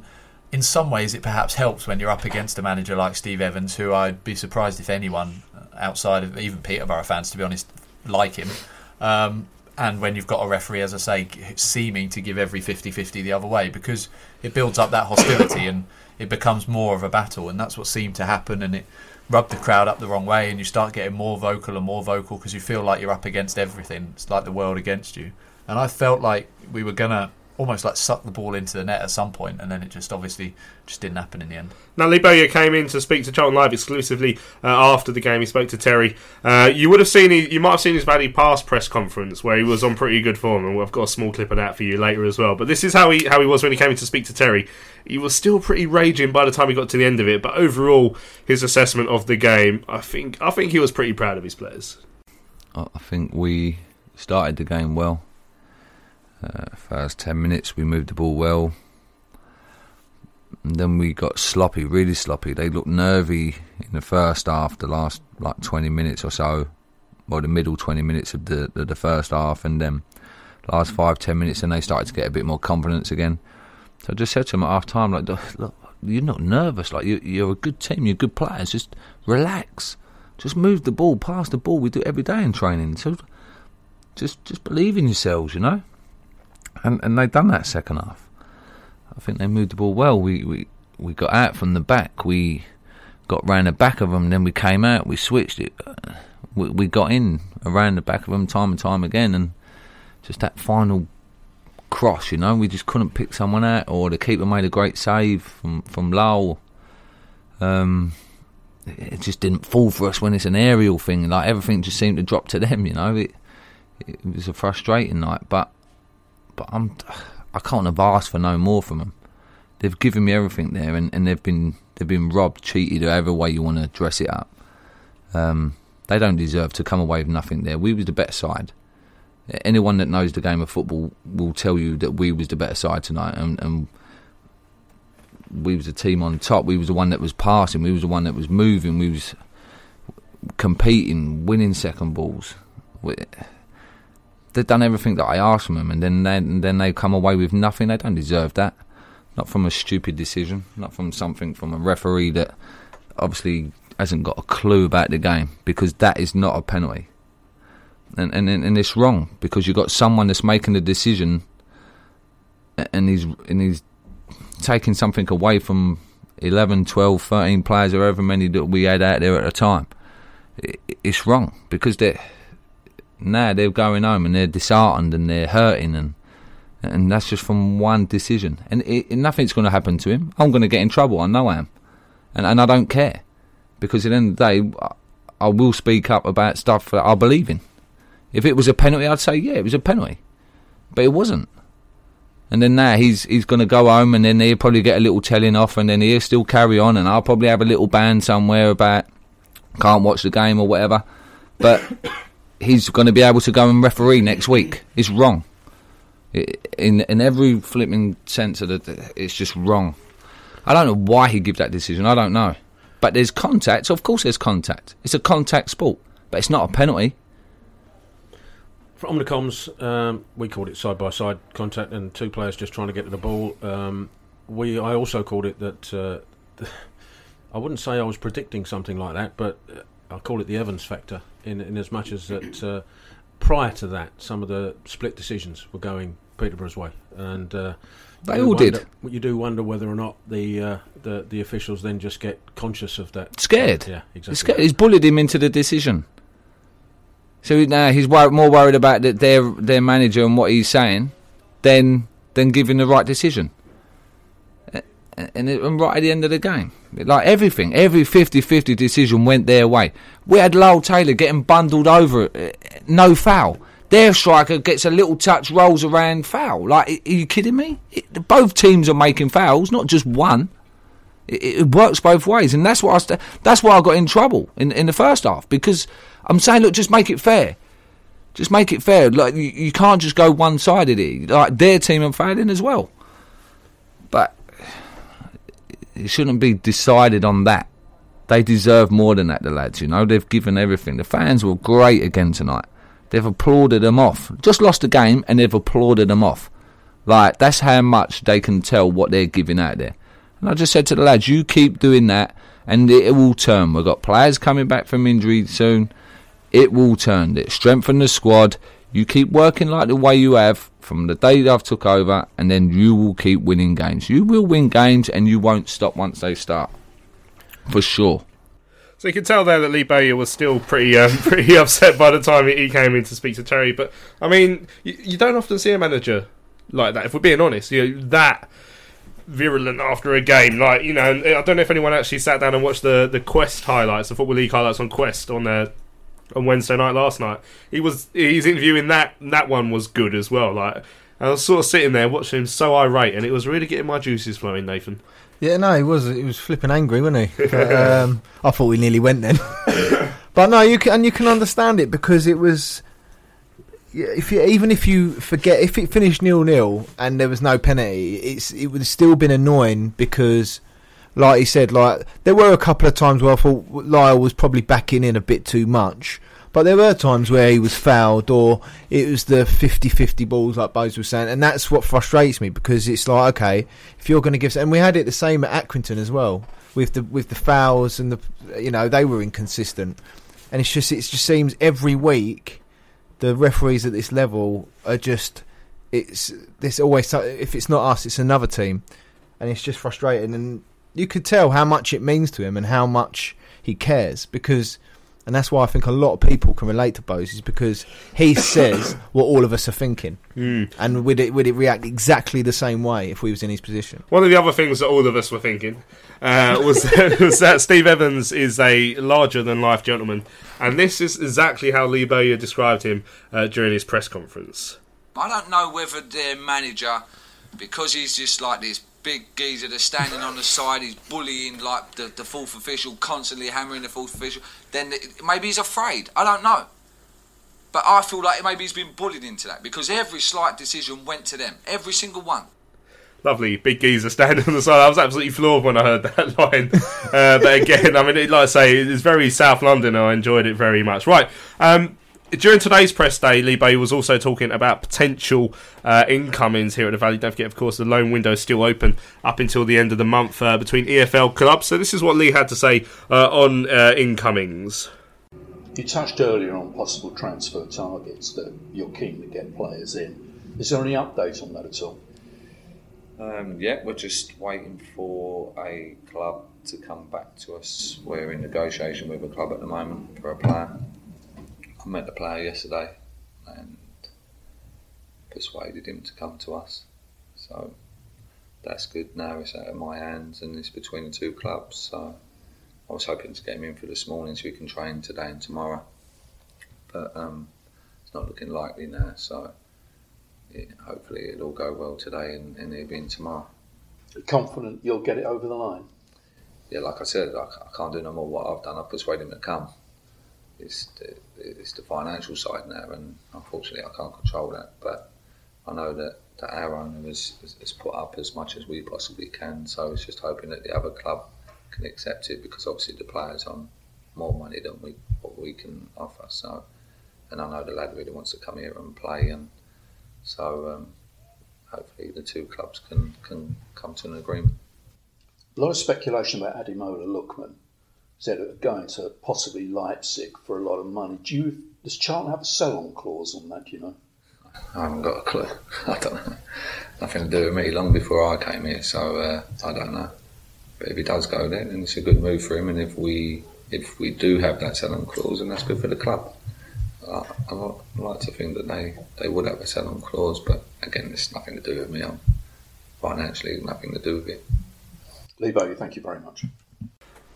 Speaker 4: in some ways, it perhaps helps when you're up against a manager like Steve Evans, who I'd be surprised if anyone outside of even Peterborough fans, to be honest, like him. Um, and when you've got a referee, as I say, seeming to give every 50 50 the other way, because it builds up that hostility and it becomes more of a battle. And that's what seemed to happen. And it rubbed the crowd up the wrong way. And you start getting more vocal and more vocal because you feel like you're up against everything. It's like the world against you. And I felt like we were going to almost like suck the ball into the net at some point, and then it just obviously just didn't happen in the end.
Speaker 3: Now, Lee Bowyer came in to speak to Charlton Live exclusively uh, after the game. He spoke to Terry. Uh, you would have seen, he, you might have seen his Valley Pass press conference where he was on pretty good form, and I've got a small clip of that for you later as well. But this is how he how he was when he came in to speak to Terry. He was still pretty raging by the time he got to the end of it, but overall, his assessment of the game, I think, I think he was pretty proud of his players.
Speaker 7: I I think we started the game well. Uh, first 10 minutes, we moved the ball well. And then we got sloppy, really sloppy. They looked nervy in the first half, the last like 20 minutes or so, or the middle 20 minutes of the, the, the first half, and then last five, 10 minutes, and they started to get a bit more confidence again. So I just said to them at half time, like, look, you're not nervous. Like, you, you're a good team, you're good players. Just relax. Just move the ball, pass the ball. We do every day in training. So just just believe in yourselves, you know. And and they done that second half. I think they moved the ball well. We we we got out from the back. We got round the back of them. Then we came out. We switched it. We, we got in around the back of them time and time again. And just that final cross, you know, we just couldn't pick someone out. Or the keeper made a great save from from Lowell. Um, it just didn't fall for us when it's an aerial thing. Like everything just seemed to drop to them. You know, it it was a frustrating night. But but I'm I can't have asked for no more from them. They've given me everything there, and, and they've been they've been robbed, cheated, however way you want to dress it up. Um, they don't deserve to come away with nothing there. We was the better side. Anyone that knows the game of football will tell you that we was the better side tonight, and, and we was the team on top. We was the one that was passing. We was the one that was moving. We was competing, winning second balls. We, they've done everything that I asked from them, and then they, and then they come away with nothing. They don't deserve that. Not from a stupid decision. Not from something from a referee that obviously hasn't got a clue about the game because that is not a penalty. and, and and it's wrong because you've got someone that's making the decision, and he's and he's taking something away from 11, 12, 13 players, or however many that we had out there at the time. It's wrong because they're now they're going home and they're disheartened and they're hurting and and that's just from one decision. And it, nothing's going to happen to him. I'm going to get in trouble. I know I am, and and I don't care because at the end of the day, I will speak up about stuff that I believe in. If it was a penalty, I'd say yeah, it was a penalty, but it wasn't. And then now he's he's going to go home, and then he'll probably get a little telling off, and then he'll still carry on, and I'll probably have a little ban somewhere about can't watch the game or whatever. But he's going to be able to go and referee next week. It's wrong. in in every flipping sense of it, it's just wrong. I don't know why he give that decision. I don't know. But there's contact. So of course there's contact. It's a contact sport, but it's not a penalty.
Speaker 1: From the comms, um, we called it side by side contact, and two players just trying to get to the ball. Um, we, I also called it that. Uh, [laughs] I wouldn't say I was predicting something like that, but uh, I call it the Evans factor. In in as much as that, uh, prior to that, some of the split decisions were going Peterborough's way, and uh,
Speaker 7: they all wonder, did.
Speaker 1: You do wonder whether or not the uh, the the officials then just get conscious of that.
Speaker 7: Scared.
Speaker 1: Yeah, exactly.
Speaker 7: Scared. He's bullied him into the decision. So now he's wor- more worried about the, their their manager and what he's saying than than giving the right decision. And, it, and right at the end of the game, like everything, every 50-50 decision went their way. We had Lyle Taylor getting bundled over, uh, no foul. Their striker gets a little touch, rolls around, foul. Like, are you kidding me? It, both teams are making fouls, not just one. It, it works both ways, and that's why I st- that's why I got in trouble in in the first half because I'm saying, look, just make it fair. Just make it fair. Like you, you can't just go one sided. Like their team are failing as well, but it shouldn't be decided on that. They deserve more than that. The lads, you know, they've given everything. The fans were great again tonight. They've applauded them off. Just lost the game and they've applauded them off. Like that's how much they can tell what they're giving out there. And I just said to the lads, you keep doing that, and it will turn. We've got players coming back from injury soon it will turn. It strengthen the squad. You keep working like the way you have from the day I've took over, and then you will keep winning games. You will win games, and you won't stop once they start, for sure.
Speaker 3: So you can tell there that Lee Bowyer was still pretty um, [laughs] pretty upset by the time he came in to speak to Terry. But I mean, you, you don't often see a manager like that. If we're being honest, you know, that virulent after a game. Like you know, I don't know if anyone actually sat down and watched the the Quest highlights, the Football League highlights on Quest on their on Wednesday night last night. He was he's interviewing that that one was good as well. Like I was sort of sitting there watching him so irate, and it was really getting my juices flowing, Nathan.
Speaker 5: Yeah, no, he was he was flipping angry, wasn't he? [laughs] But, um, I thought we nearly went then. [laughs] but no, you can and you can understand it because it was. If you, even if you forget, if it finished nil nil and there was no penalty, it's it would have still been annoying because like he said, like there were a couple of times where I thought Lyle was probably backing in a bit too much. But there were times where he was fouled or it was the 50-50 balls like Bose was saying. And that's what frustrates me because it's like, okay, if you're going to give... And we had it the same at Accrington as well with the with the fouls and the... You know, they were inconsistent. And it's just it just seems every week the referees at this level are just... It's this always... If it's not us, it's another team. And it's just frustrating. And you could tell how much it means to him and how much he cares because and that's why I think a lot of people can relate to Bose is because he [coughs] says what all of us are thinking,
Speaker 3: mm.
Speaker 5: and would it would it react exactly the same way if we was in his position?
Speaker 3: One of the other things that all of us were thinking uh, was, [laughs] was that Steve Evans is a larger than life gentleman, and this is exactly how Lee Bowyer described him uh, during his press conference.
Speaker 8: I don't know whether their manager, because he's just like this big geezer that's standing on the side, he's bullying like the, the fourth official, constantly hammering the fourth official, then maybe he's afraid. I don't know. But I feel like maybe he's been bullied into that because every slight decision went to them, every single one.
Speaker 3: Lovely, big geezer standing [laughs] on the side. I was absolutely floored when I heard that [laughs] line. Uh, but again, I mean, like I say, it's very South London. I enjoyed it very much. Right, um, during today's press day, Lee Bay was also talking about potential uh, incomings here at the Valley. Don't forget, of course, the loan window is still open up until the end of the month uh, between EFL clubs. So this is what Lee had to say uh, on uh, incomings.
Speaker 9: You touched earlier on possible transfer targets that you're keen to get players in. Is there any update on that at all?
Speaker 10: Um, yeah, we're just waiting for a club to come back to us. We're in negotiation with a club at the moment for a player. I met the player yesterday and persuaded him to come to us. So that's good. Now it's out of my hands and it's between the two clubs. So I was hoping to get him in for this morning so we can train today and tomorrow. But um, it's not looking likely now. So it, hopefully it'll all go well today and, and he'll be in tomorrow.
Speaker 9: Confident you'll get it over the line?
Speaker 10: Yeah, like I said, I, I can't do no more what I've done. I've persuaded him to come. It's the, it's the financial side now, and unfortunately I can't control that. But I know that, that our owner has, has put up as much as we possibly can. So it's just hoping that the other club can accept it because obviously the players on more money than we what we can offer. So, and I know the lad really wants to come here and play, and so um, hopefully the two clubs can can come to an agreement.
Speaker 9: A lot of speculation about Ademola Lookman said of going to possibly Leipzig for a lot of money. Do you does Charlton have a sell-on clause on that? You know?
Speaker 10: I haven't got a clue. [laughs] I don't know. Nothing to do with me. Long before I came here, so uh, I don't know. But if he does go there, then it's a good move for him. And if we if we do have that sell-on clause, then that's good for the club. I, I like to think that they, they would have a sell-on clause, but again, it's nothing to do with me. I'm financially nothing to do with it.
Speaker 9: Lebo, thank you very much.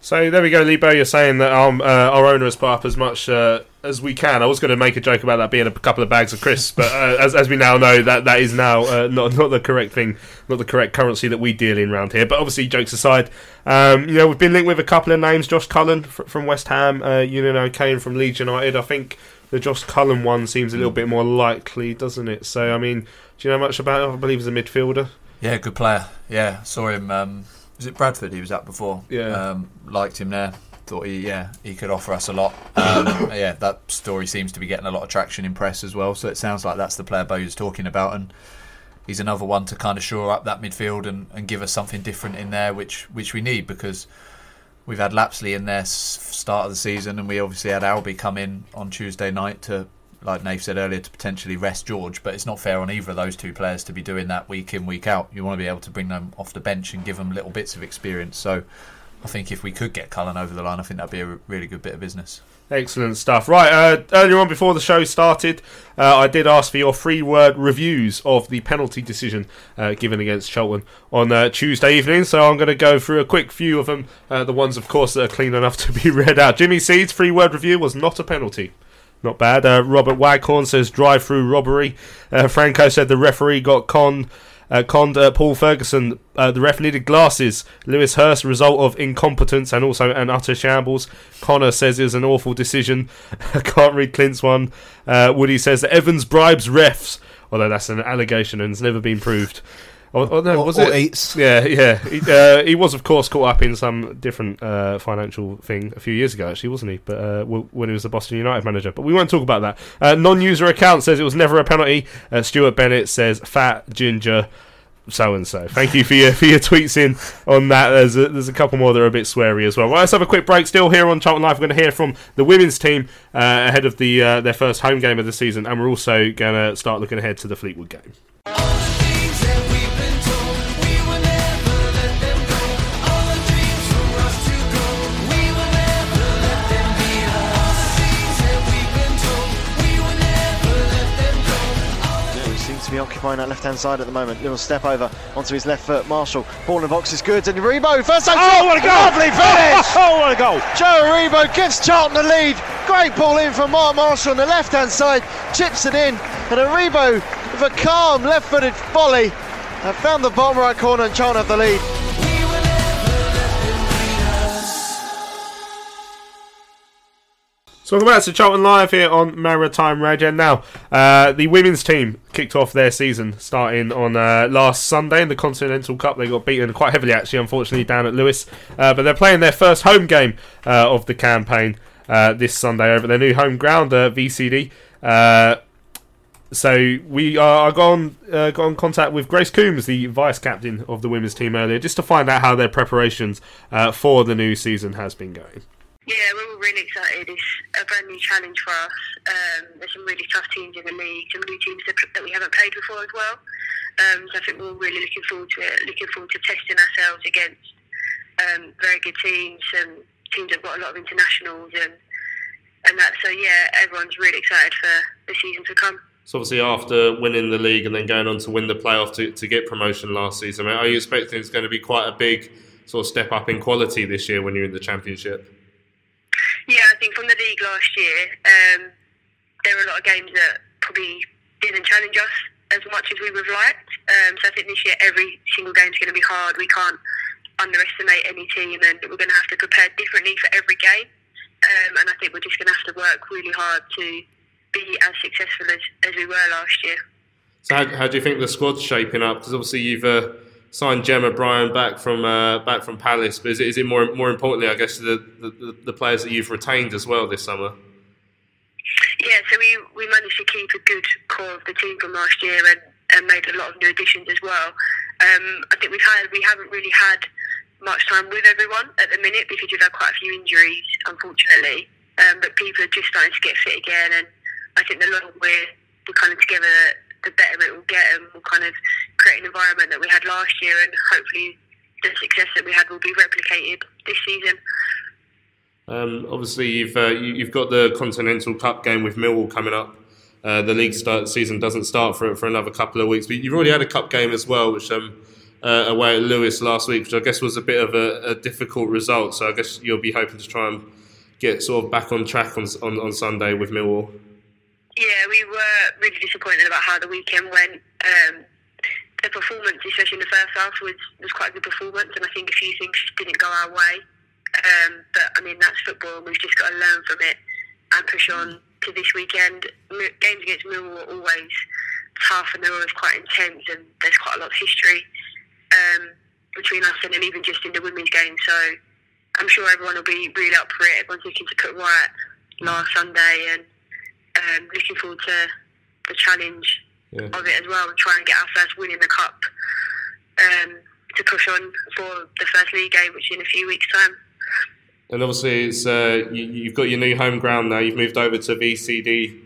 Speaker 3: So there we go, Lebo. You're saying that um, uh, our owner has put up as much uh, as we can. I was going to make a joke about that being a couple of bags of crisps, but uh, as, as we now know, that that is now uh, not not the correct thing, not the correct currency that we deal in around here. But obviously, jokes aside, um, you know we've been linked with a couple of names: Josh Cullen from West Ham, uh, Eunan O'Kane from Leeds United. I think the Josh Cullen one seems a little bit more likely, doesn't it? So I mean, do you know much about him? I believe he's a midfielder.
Speaker 4: Yeah, good player. Yeah, saw him. Um, was it Bradford he was at before?
Speaker 3: Yeah.
Speaker 4: Um, liked him there. Thought he, yeah, he could offer us a lot. [coughs] Um, yeah, that story seems to be getting a lot of traction in press as well. So it sounds like that's the player Bo's talking about, and he's another one to kind of shore up that midfield and, and give us something different in there, which which we need because we've had Lapslie in there start of the season, and we obviously had Albie come in on Tuesday night to like Nave said earlier, to potentially rest George, but it's not fair on either of those two players to be doing that week in, week out. You want to be able to bring them off the bench and give them little bits of experience. So I think if we could get Cullen over the line, I think that'd be a really good bit of business.
Speaker 3: Excellent stuff. Right, uh, earlier on before the show started, uh, I did ask for your free word reviews of the penalty decision uh, given against Charlton on uh, Tuesday evening. So I'm going to go through a quick few of them. Uh, the ones, of course, that are clean enough [laughs] to be read out. Jimmy Seed's free word review was not a penalty. Not bad. Uh, Robert Waghorn says drive through robbery. Uh, Franco said the referee got con. Uh, conned uh, Paul Ferguson. Uh, the ref needed glasses. Lewis Hurst, result of incompetence and also an utter shambles. Connor says it was an awful decision. [laughs] Can't read Clint's one. Uh, Woody says that Evans bribes refs, although that's an allegation and has never been proved. Or, or no,
Speaker 5: Or-
Speaker 3: was
Speaker 5: or
Speaker 3: it?
Speaker 5: eats. [laughs]
Speaker 3: Yeah, yeah. He, uh, he was, of course, caught up in some different uh, financial thing a few years ago, actually, wasn't he? But uh, when he was the Boston United manager. But we won't talk about that. Uh, non-user account says it was never a penalty. Uh, Stuart Bennett says fat ginger. So and so. Thank you for your for your tweets in on that. There's a, there's a couple more that are a bit sweary as well. Right, let's have a quick break. Still here on Charlton Live. We're going to hear from the women's team uh, ahead of the uh, their first home game of the season, and we're also going to start looking ahead to the Fleetwood game.
Speaker 2: Occupying that left-hand side at the moment. Little step over onto his left foot. Marshall, ball in the box is good, and Aribo first time.
Speaker 1: Oh, what a goal!
Speaker 2: Lovely finish! [laughs]
Speaker 1: Oh, what a goal!
Speaker 2: Joe Aribo gives Charlton the lead. Great ball in from Mark Marshall on the left-hand side, chips it in, and Aribo with a calm left-footed volley have found the bottom right corner, and Charlton have the lead.
Speaker 3: So welcome back to Charlton Live here on Maritime Radio. Now, uh, the women's team kicked off their season starting on uh, last Sunday in the Continental Cup. They got beaten quite heavily, actually, unfortunately, down at Lewes. Uh, but they're playing their first home game uh, of the campaign uh, this Sunday over their new home ground, uh, VCD. So we are I got on got in contact with Grace Coombs, the vice captain of the women's team earlier, just to find out how their preparations for the new season has been going.
Speaker 11: Yeah, we're all really excited. It's a brand new challenge for us. Um, there's some really tough teams in the league, some new teams that, that we haven't played before as well. Um, so I think we're really looking forward to it, looking forward to testing ourselves against um, very good teams and teams that have got a lot of internationals and and that. So yeah, everyone's really excited for the season to come.
Speaker 3: So obviously, after winning the league and then going on to win the playoff to, to get promotion last season, I mean, are you expecting it's going to be quite a big sort of step up in quality this year when you're in the championship?
Speaker 11: Yeah, I think from the league last year, um, there were a lot of games that probably didn't challenge us as much as we would have liked. Um, so I think this year every single game is going to be hard. We can't underestimate any team, and we're going to have to prepare differently for every game. Um, and I think we're just going to have to work really hard to be as successful as, as we were last year.
Speaker 3: So how, how do you think the squad's shaping up? Because obviously you've uh, signed Gemma Bryan back from uh, back from Palace, but is it, is it more more importantly, I guess, the, the, the players that you've retained as well this summer?
Speaker 11: Yeah, so we, we managed to keep a good core of the team from last year and, and made a lot of new additions as well. Um, I think we've had we haven't really had much time with everyone at the minute because we've had quite a few injuries, unfortunately. Um, but people are just starting to get fit again, and I think the longer we're, we're kind of together, the better it will get, and we'll kind of create an environment that we had last year, and hopefully the success that we had will be replicated this season.
Speaker 3: Um, obviously, you've uh, you, have got the Continental Cup game with Millwall coming up. Uh, the league start season doesn't start for for another couple of weeks, but you've already had a cup game as well, which um, uh, away at Lewes last week, which I guess was a bit of a, a, difficult result. So I guess you'll be hoping to try and get sort of back on track on on, on Sunday with Millwall.
Speaker 11: Yeah, we were really disappointed about how the weekend went. Um, the performance, especially in the first half, was, was quite a good performance, and I think a few things didn't go our way. Um, but I mean, that's football, and we've just got to learn from it and push on to this weekend. Games against Millwall are always tough, and they're always quite intense, and there's quite a lot of history um, between us and then even just in the women's game. So I'm sure everyone will be really up for it. Everyone's looking to put right last Sunday and um, looking forward to the challenge yeah. of it as well and try and get our first win in the cup um, to push on for the first league game, which is in a few weeks' time.
Speaker 3: And obviously, it's uh, you, have got your new home ground now. You've moved over to VCD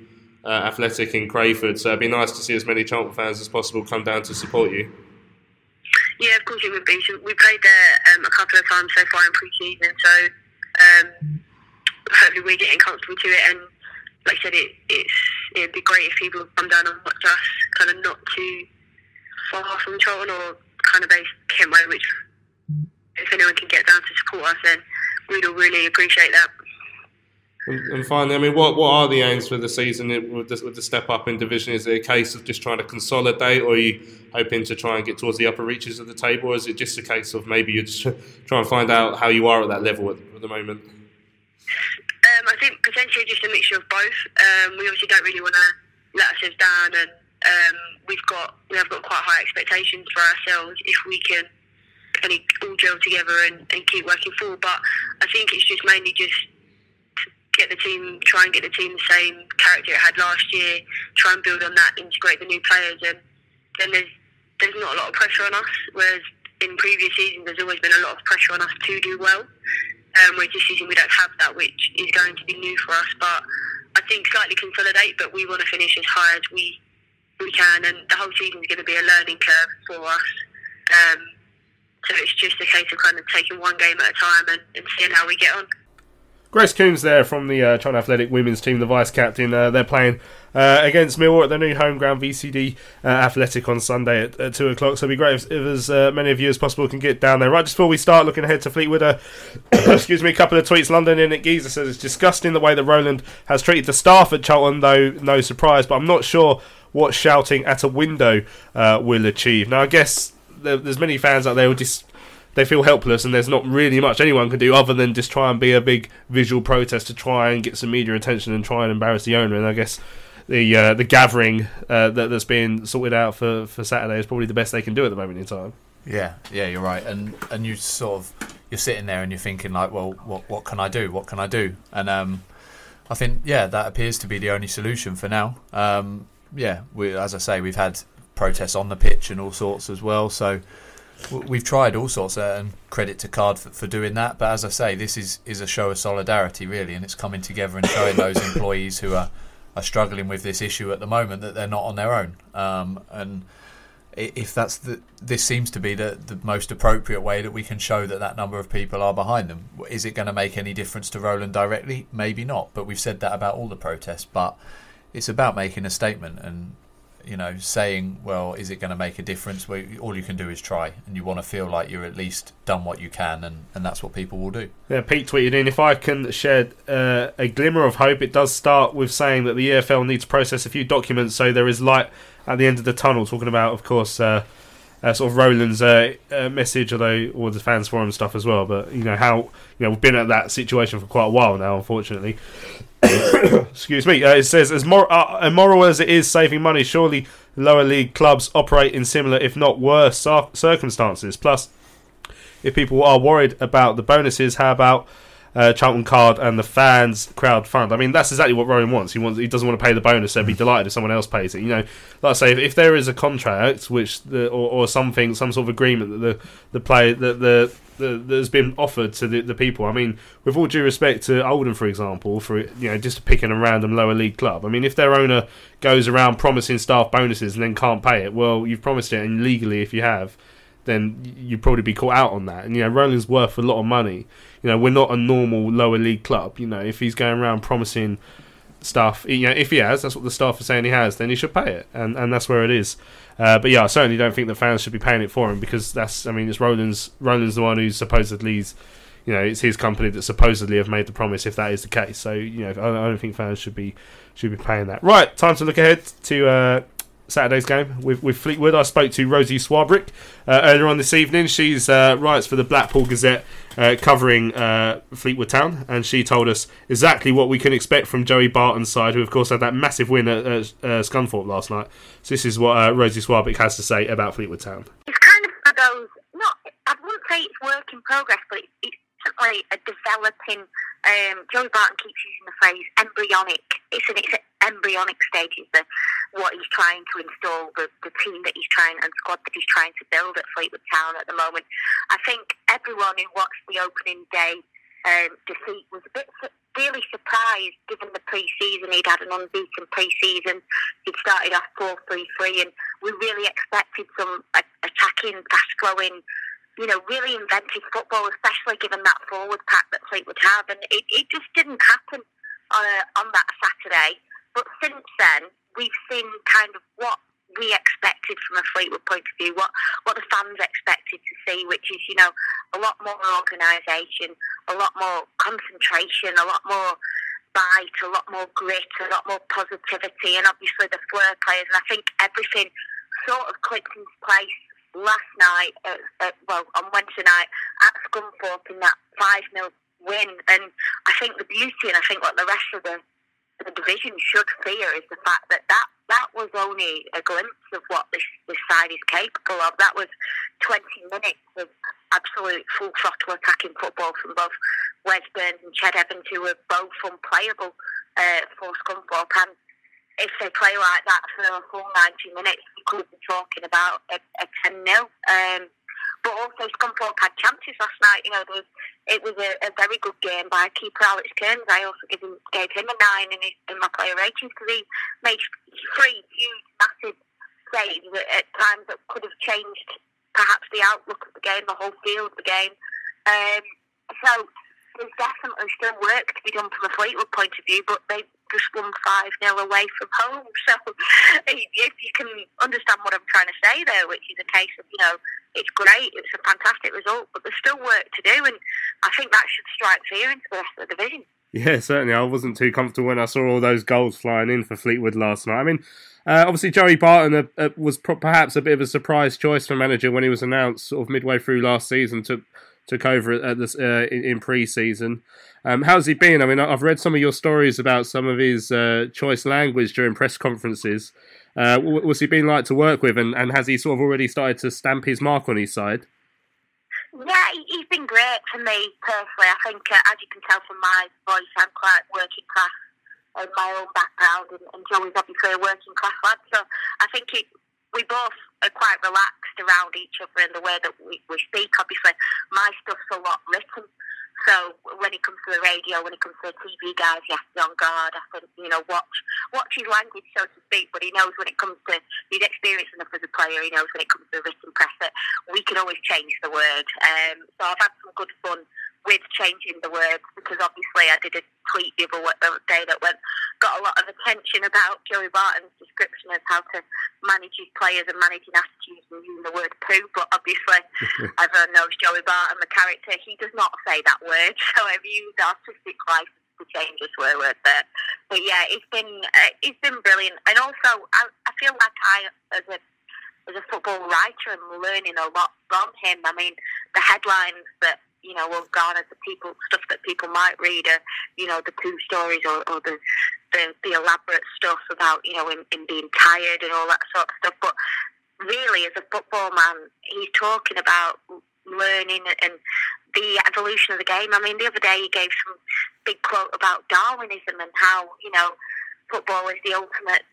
Speaker 3: uh, Athletic in Crayford, so it'd be nice to see as many Charlton fans as possible come down to support you.
Speaker 11: Yeah, of course it would be. So we played there um, a couple of times so far in pre-season, so um, hopefully we're getting comfortable to it. And like I said, it, it's it'd be great if people would come down and watch us, kind of not too far from Charlton or kind of based Kentway, which if anyone can get down to support us, then we'd all really appreciate that.
Speaker 3: And, finally, I mean, what, what are the aims for the season with the, with the step up in division? Is it a case of just trying to consolidate, or are you hoping to try and get towards the upper reaches of the table, or is it just a case of maybe you just try and find out how you are at that level at, at the moment?
Speaker 11: Um, I think potentially just a mixture of both. Um, we obviously don't really want to let ourselves down, and um, we've got we have got quite high expectations for ourselves if we can kind of all gel together and, and keep working forward. But I think it's just mainly just get the team, try and get the team the same character it had last year, try and build on that, integrate the new players, and then there's there's not a lot of pressure on us. Whereas in previous seasons, there's always been a lot of pressure on us to do well. Um, whereas this season we don't have that, which is going to be new for us. But I think slightly consolidate, but we want to finish as high as we we can, and the whole season is going to be a learning curve for us. Um, so it's just a case of kind of taking one game at a time and, and seeing how we get on.
Speaker 3: Grace Coombs there from the uh, Charlton Athletic women's team, the vice captain. Uh, they're playing uh, against Millwall at their new home ground VCD uh, Athletic on Sunday at, at, 2 o'clock. So it'd be great if, if as uh, many of you as possible can get down there. Right, just before we start looking ahead to Fleetwood, uh, [coughs] excuse me, a couple of tweets. London in at Giza says it's disgusting the way that Roland has treated the staff at Charlton, though no surprise, but I'm not sure what shouting at a window will achieve. Now, I guess there's many fans out there who just they feel helpless, and there's not really much anyone can do other than just try and be a big visual protest to try and get some media attention and try and embarrass the owner. And I guess the uh, the gathering uh, that, that's being sorted out for, for Saturday is probably the best they can do at the moment in time.
Speaker 4: Yeah, yeah, you're right, and and you sort of you're sitting there and you're thinking like, well, what what can I do? What can I do? And um, I think yeah, that appears to be the only solution for now. Um, yeah, we, as I say, we've had protests on the pitch and all sorts as well, so we've tried all sorts, uh, and credit to Card for, for doing that. But as I say, this is is a show of solidarity, really, and it's coming together and showing those employees who are are struggling with this issue at the moment that they're not on their own. Um, and if that's the, this seems to be the, the most appropriate way that we can show that that number of people are behind them. Is it going to make any difference to Roland directly? Maybe not. But we've said that about all the protests. But it's about making a statement and you know saying, well, is it going to make a difference? Well, all you can do is try, and you want to feel like you're at least done what you can, and, and that's what people will do.
Speaker 3: Yeah, Pete tweeted in if I can shed uh, a glimmer of hope, it does start with saying that the EFL needs to process a few documents so there is light at the end of the tunnel. Talking about, of course, uh, uh, sort of Roland's uh, uh, message, although all the fans forum stuff as well. But you know how you know we've been at that situation for quite a while now, unfortunately. [coughs] Excuse me. Uh, it says as mor- uh, immoral as it is saving money, surely lower league clubs operate in similar, if not worse, cir- circumstances. Plus, if people are worried about the bonuses, how about uh, Charlton Card and the fans crowd fund? I mean, that's exactly what Roland wants. He wants he doesn't want to pay the bonus. So be delighted if someone else pays it. You know, like I say, if, if there is a contract which the, or, or something, some sort of agreement that the the play that the the, that has been offered to the, the people. I mean, with all due respect to Oldham, for example, for you know just picking a random lower league club. I mean, if their owner goes around promising staff bonuses and then can't pay it, well, you've promised it, and legally, if you have, then you'd probably be caught out on that. And you know, Roland's worth a lot of money. You know, we're not a normal lower league club. You know, if he's going around promising stuff, you know, if he has, that's what the staff are saying he has, then he should pay it, and and that's where it is. Uh, but yeah, I certainly don't think the fans should be paying it for him because that's, I mean, it's Roland's Roland's the one who's supposedly, you know, it's his company that supposedly have made the promise. If that is the case, so you know, I I don't think fans should be should be paying that. Right, time to look ahead to. Uh, Saturday's game with, with Fleetwood. I spoke to Rosie Swarbrick uh, earlier on this evening. She's uh, writes for the Blackpool Gazette uh, covering uh, Fleetwood Town, and she told us exactly what we can expect from Joey Barton's side, who of course had that massive win at uh, uh, Scunthorpe last night. So this is what uh, Rosie Swarbrick has to say about Fleetwood Town.
Speaker 12: It's kind of those, not, I wouldn't say it's work in progress, but it's, it's certainly a developing. Um, Joey Barton keeps using the phrase embryonic. It's an it's an embryonic stages, the what he's trying to install, the, the team that he's trying and squad that he's trying to build at Fleetwood Town at the moment. I think everyone who watched the opening day um, defeat was a bit really surprised given the pre-season. He'd had an unbeaten pre-season. He'd started off 4-3-3 and we really expected some a- attacking, fast-flowing, you know, really inventive football, especially given that forward pack that Fleetwood have. And it, it just didn't happen uh, on that Saturday. But since then, we've seen kind of what we expected from a Fleetwood point of view, what, what the fans expected to see, which is, you know, a lot more organisation, a lot more concentration, a lot more bite, a lot more grit, a lot more positivity, and obviously the flair players. And I think everything sort of clicked into place last night, at, at, well, on Wednesday night at Scunthorpe in that 5 0 win. And I think the beauty, and I think what the rest of the the division should fear is the fact that that, that was only a glimpse of what this, this side is capable of. That was 20 minutes of absolute full throttle attacking football from both Wes Burns and Ched Evans, who were both unplayable uh, for Scunthorpe. And if they play like that for a full 90 minutes, we could be talking about a, a 10 0. Um, but also, Scunthorpe had chances last night. You know, there was, it was a, a very good game by keeper Alex Cairns. I also gave him, gave him a nine in, his, in my player ratings because he made three huge, massive saves at, at times that could have changed perhaps the outlook of the game, the whole feel of the game. Um, so there's definitely still work to be done from a Fleetwood point of view, but they just won 5 0 away from home. [laughs] So if you can understand what I'm trying to say there, which is a case of, you know, it's great, it's a fantastic result, but there's still work to do, and I think that should strike fear into the rest of the division.
Speaker 3: Yeah, certainly. I wasn't too comfortable when I saw all those goals flying in for Fleetwood last night. I mean, uh, obviously, Joey Barton uh, uh, was pro- perhaps a bit of a surprise choice for manager when he was announced sort of midway through last season. Took took over at this uh, in, in pre-season. Um, how's he been? I mean, I've read some of your stories about some of his uh, choice language during press conferences. Uh, what's he been like to work with, and, and has he sort of already started to stamp his mark on his side?
Speaker 12: Yeah, he- he's been great for me personally. I think, uh, as you can tell from my voice, I'm quite working class in my own background, and, and Joey's obviously a working class lad. So I think we both are quite relaxed around each other in the way that we, we speak. Obviously, my stuff's a lot written. So when it comes to the radio, when it comes to the TV guys, he has to be on guard. I think, you know, watch watch his language, so to speak. But he knows when it comes to, he's experienced enough as a player, he knows when it comes to the written press that we can always change the word. Um, so I've had some good fun with changing the words because obviously I did a tweet the other day that went got a lot of attention about Joey Barton's description of how to manage his players and managing attitudes and using the word poo. But obviously, [laughs] everyone knows Joey Barton, the character. He does not say that word, [laughs] so I've used artistic license to change a swear word there. But yeah, it's been uh, it's been brilliant, and also I, I feel like I as a as a football writer am learning a lot from him. I mean, the headlines that you know, will garner the people stuff that people might read, or you know, the poo stories or, or the, the the elaborate stuff about you know him, him being tired and all that sort of stuff. But really, as a football man, he's talking about learning and the evolution of the game. I mean, the other day he gave some big quote about Darwinism and how you know football is the ultimate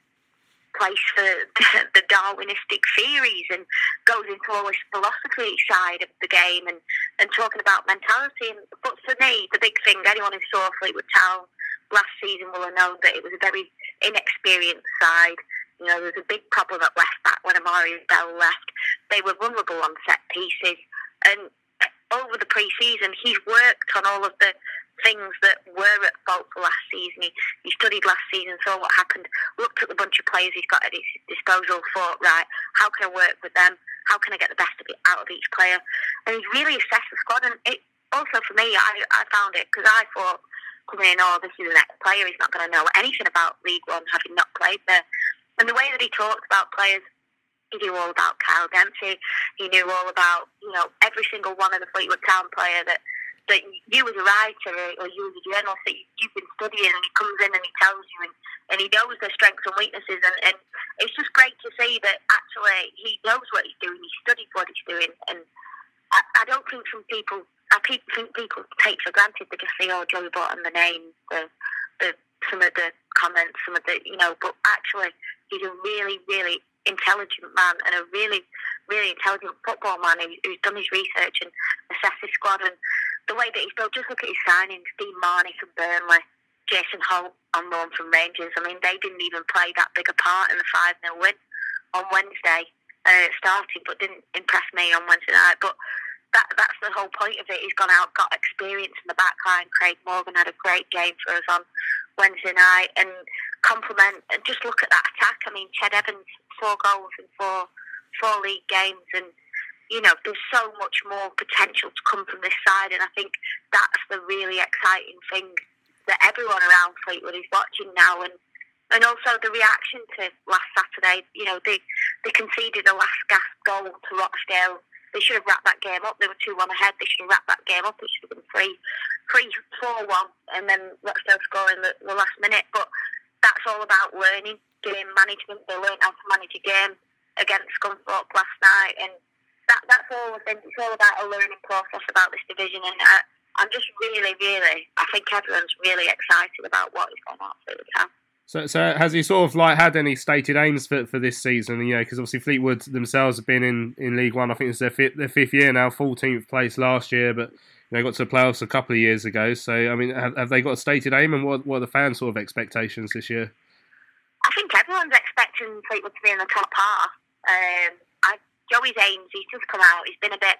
Speaker 12: place for [laughs] the Darwinistic theories and goes into all this philosophy side of the game and, and talking about mentality. But for me, the big thing, anyone who saw Fleetwood Town last season will have known that it was a very inexperienced side. You know, there was a big problem at left back when Amari Bell left. They were vulnerable on set pieces. And over the pre-season, he's worked on all of the things that were at fault for last season. He, he studied last season, saw what happened, looked at the bunch of players he's got at his disposal, thought, right, how can I work with them? How can I get the best of it out of each player? And he's really assessed the squad. And it also for me, I, I found it because I thought coming in, oh, this is the next player. He's not going to know anything about League One, having not played there. And the way that he talked about players he knew all about Kyle Dempsey. He knew all about, you know, every single one of the Fleetwood Town player that that you as a writer or you as a journalist that you've been studying and he comes in and he tells you and, and he knows their strengths and weaknesses and, and it's just great to see that actually he knows what he's doing, he studied what he's doing and I, I don't think some people I think people take for granted they just say, Oh, Joey Barton the name, the the some of the comments, some of the you know, but actually he's a really, really intelligent man and a really, really intelligent football man who's, who's done his research and assessed his squad and the way that he's built, just look at his signings, Dean Marney from Burnley, Jason Holt on loan from Rangers. I mean, they didn't even play that big a part in the 5 0 win on Wednesday, uh, starting, but didn't impress me on Wednesday night. But that that's the whole point of it. He's gone out, got experience in the back line. Craig Morgan had a great game for us on Wednesday night, and compliment and just look at that attack. I mean, Ched Evans four goals in four four league games, and you know, there's so much more potential to come from this side, and I think that's the really exciting thing that everyone around Fleetwood is watching now, and and also the reaction to last Saturday. You know, they they conceded a last gasp goal to Rochdale. They should have wrapped that game up. They were two one ahead. They should have wrapped that game up. It should have been three, three, four one, and then Rochdale scoring the, the last minute. But that's all about learning game management. They learned how to manage a game against Scunthorpe last night, and that, that's all I think. It's all about a learning process about this division, and I, I'm just really, really, I think everyone's really excited about what is going on at Town.
Speaker 13: So, so has he sort of like had any stated aims for, for this season? You know, because obviously Fleetwood themselves have been in, in League One. I think it's their fifth, their fifth year now, 14th place last year, but they got to the playoffs a couple of years ago. So, I mean, have, have they got a stated aim, and what what are the fans' sort of expectations this year?
Speaker 12: I think everyone's expecting Fleetwood to be in the top half. Um, Joey's aims, he's just come out, he's been a bit,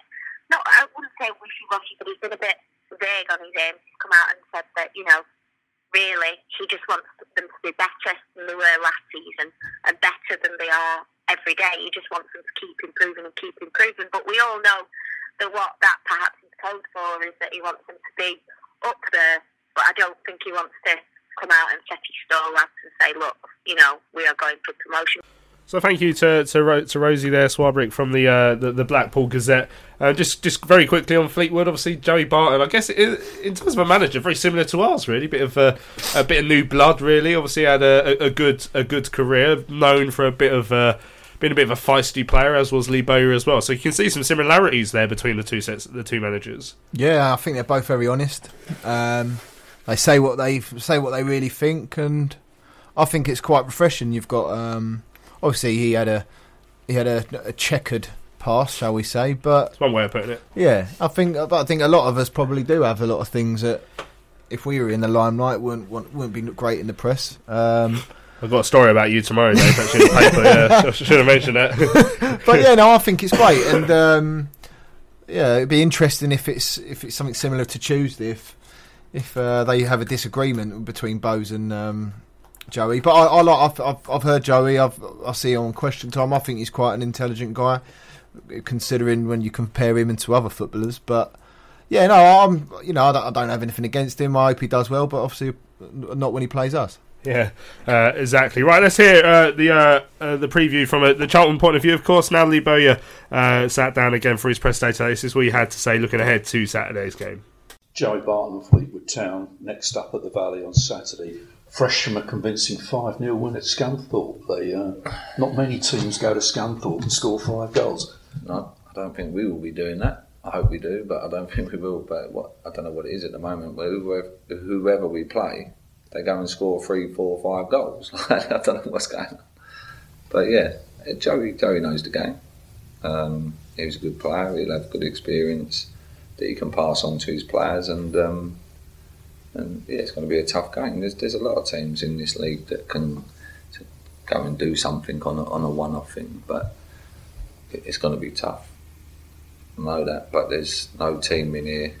Speaker 12: not, I wouldn't say wishy-washy, but he's been a bit vague on his aims. He's come out and said that, you know, really, he just wants them to be better than they were last season and better than they are every day. He just wants them to keep improving and keep improving. But we all know that what that perhaps is code for is that he wants them to be up there, but I don't think he wants to come out and set his stall out and say, look, you know, we are going for promotion.
Speaker 13: So thank you to to, to Rosie there, Swarbrick from the, uh, the, the Blackpool Gazette. Uh, just just very quickly on Fleetwood, obviously Joey Barton. I guess it, in terms of a manager, very similar to ours, really. Bit of a, a bit of new blood, really. Obviously had a, a good a good career, known for a bit of uh, being a bit of a feisty player, as was Lee Bowyer as well. So you can see some similarities there between the two sets, the two managers.
Speaker 5: Yeah, I think they're both very honest. Um, they say what they say what they really think, and I think it's quite refreshing. You've got. Um, obviously he had a he had a, a checkered past, shall we say? But
Speaker 3: That's one way of putting it.
Speaker 5: yeah, I think I think a lot of us probably do have a lot of things that if we were in the limelight wouldn't wouldn't, wouldn't be great in the press. Um, [laughs]
Speaker 3: I've got a story about you tomorrow, Dave. Actually, in the paper. Yeah, [laughs] I should have mentioned that. [laughs]
Speaker 5: but yeah, no, I think it's great, and um, yeah, it'd be interesting if it's if it's something similar to Tuesday, if if uh, they have a disagreement between Bose and um, Joey. But I, I like I've, I've I've heard Joey. I've I see him on Question Time. I think he's quite an intelligent guy, considering when you compare him to other footballers. But yeah, no, I'm you know I don't, I don't have anything against him. I hope he does well, but obviously not when he plays us.
Speaker 3: Yeah, uh, exactly. Right, let's hear uh, the uh, uh, the preview from uh, the Charlton point of view. Of course, now Lee Bowyer uh, sat down again for his press day today. This is what he had to say looking ahead to Saturday's game.
Speaker 9: Joey Barton of Fleetwood Town next up at the Valley on Saturday. Fresh from a convincing 5 0 win at Scunthorpe. They, uh, not many teams go to Scunthorpe and score five goals.
Speaker 10: No, I don't think we will be doing that. I hope we do, but I don't think we will. But what I don't know what it is at the moment. Whoever, whoever we play, they go and score three, four, five goals. [laughs] I don't know what's going on. But yeah, Joey Joey knows the game. Um, he's a good player. He'll have good experience that he can pass on to his players, and um, and yeah, it's going to be a tough game. There's there's a lot of teams in this league that can go and do something on a, on a one-off thing, but it's going to be tough. I know that, but there's no team in here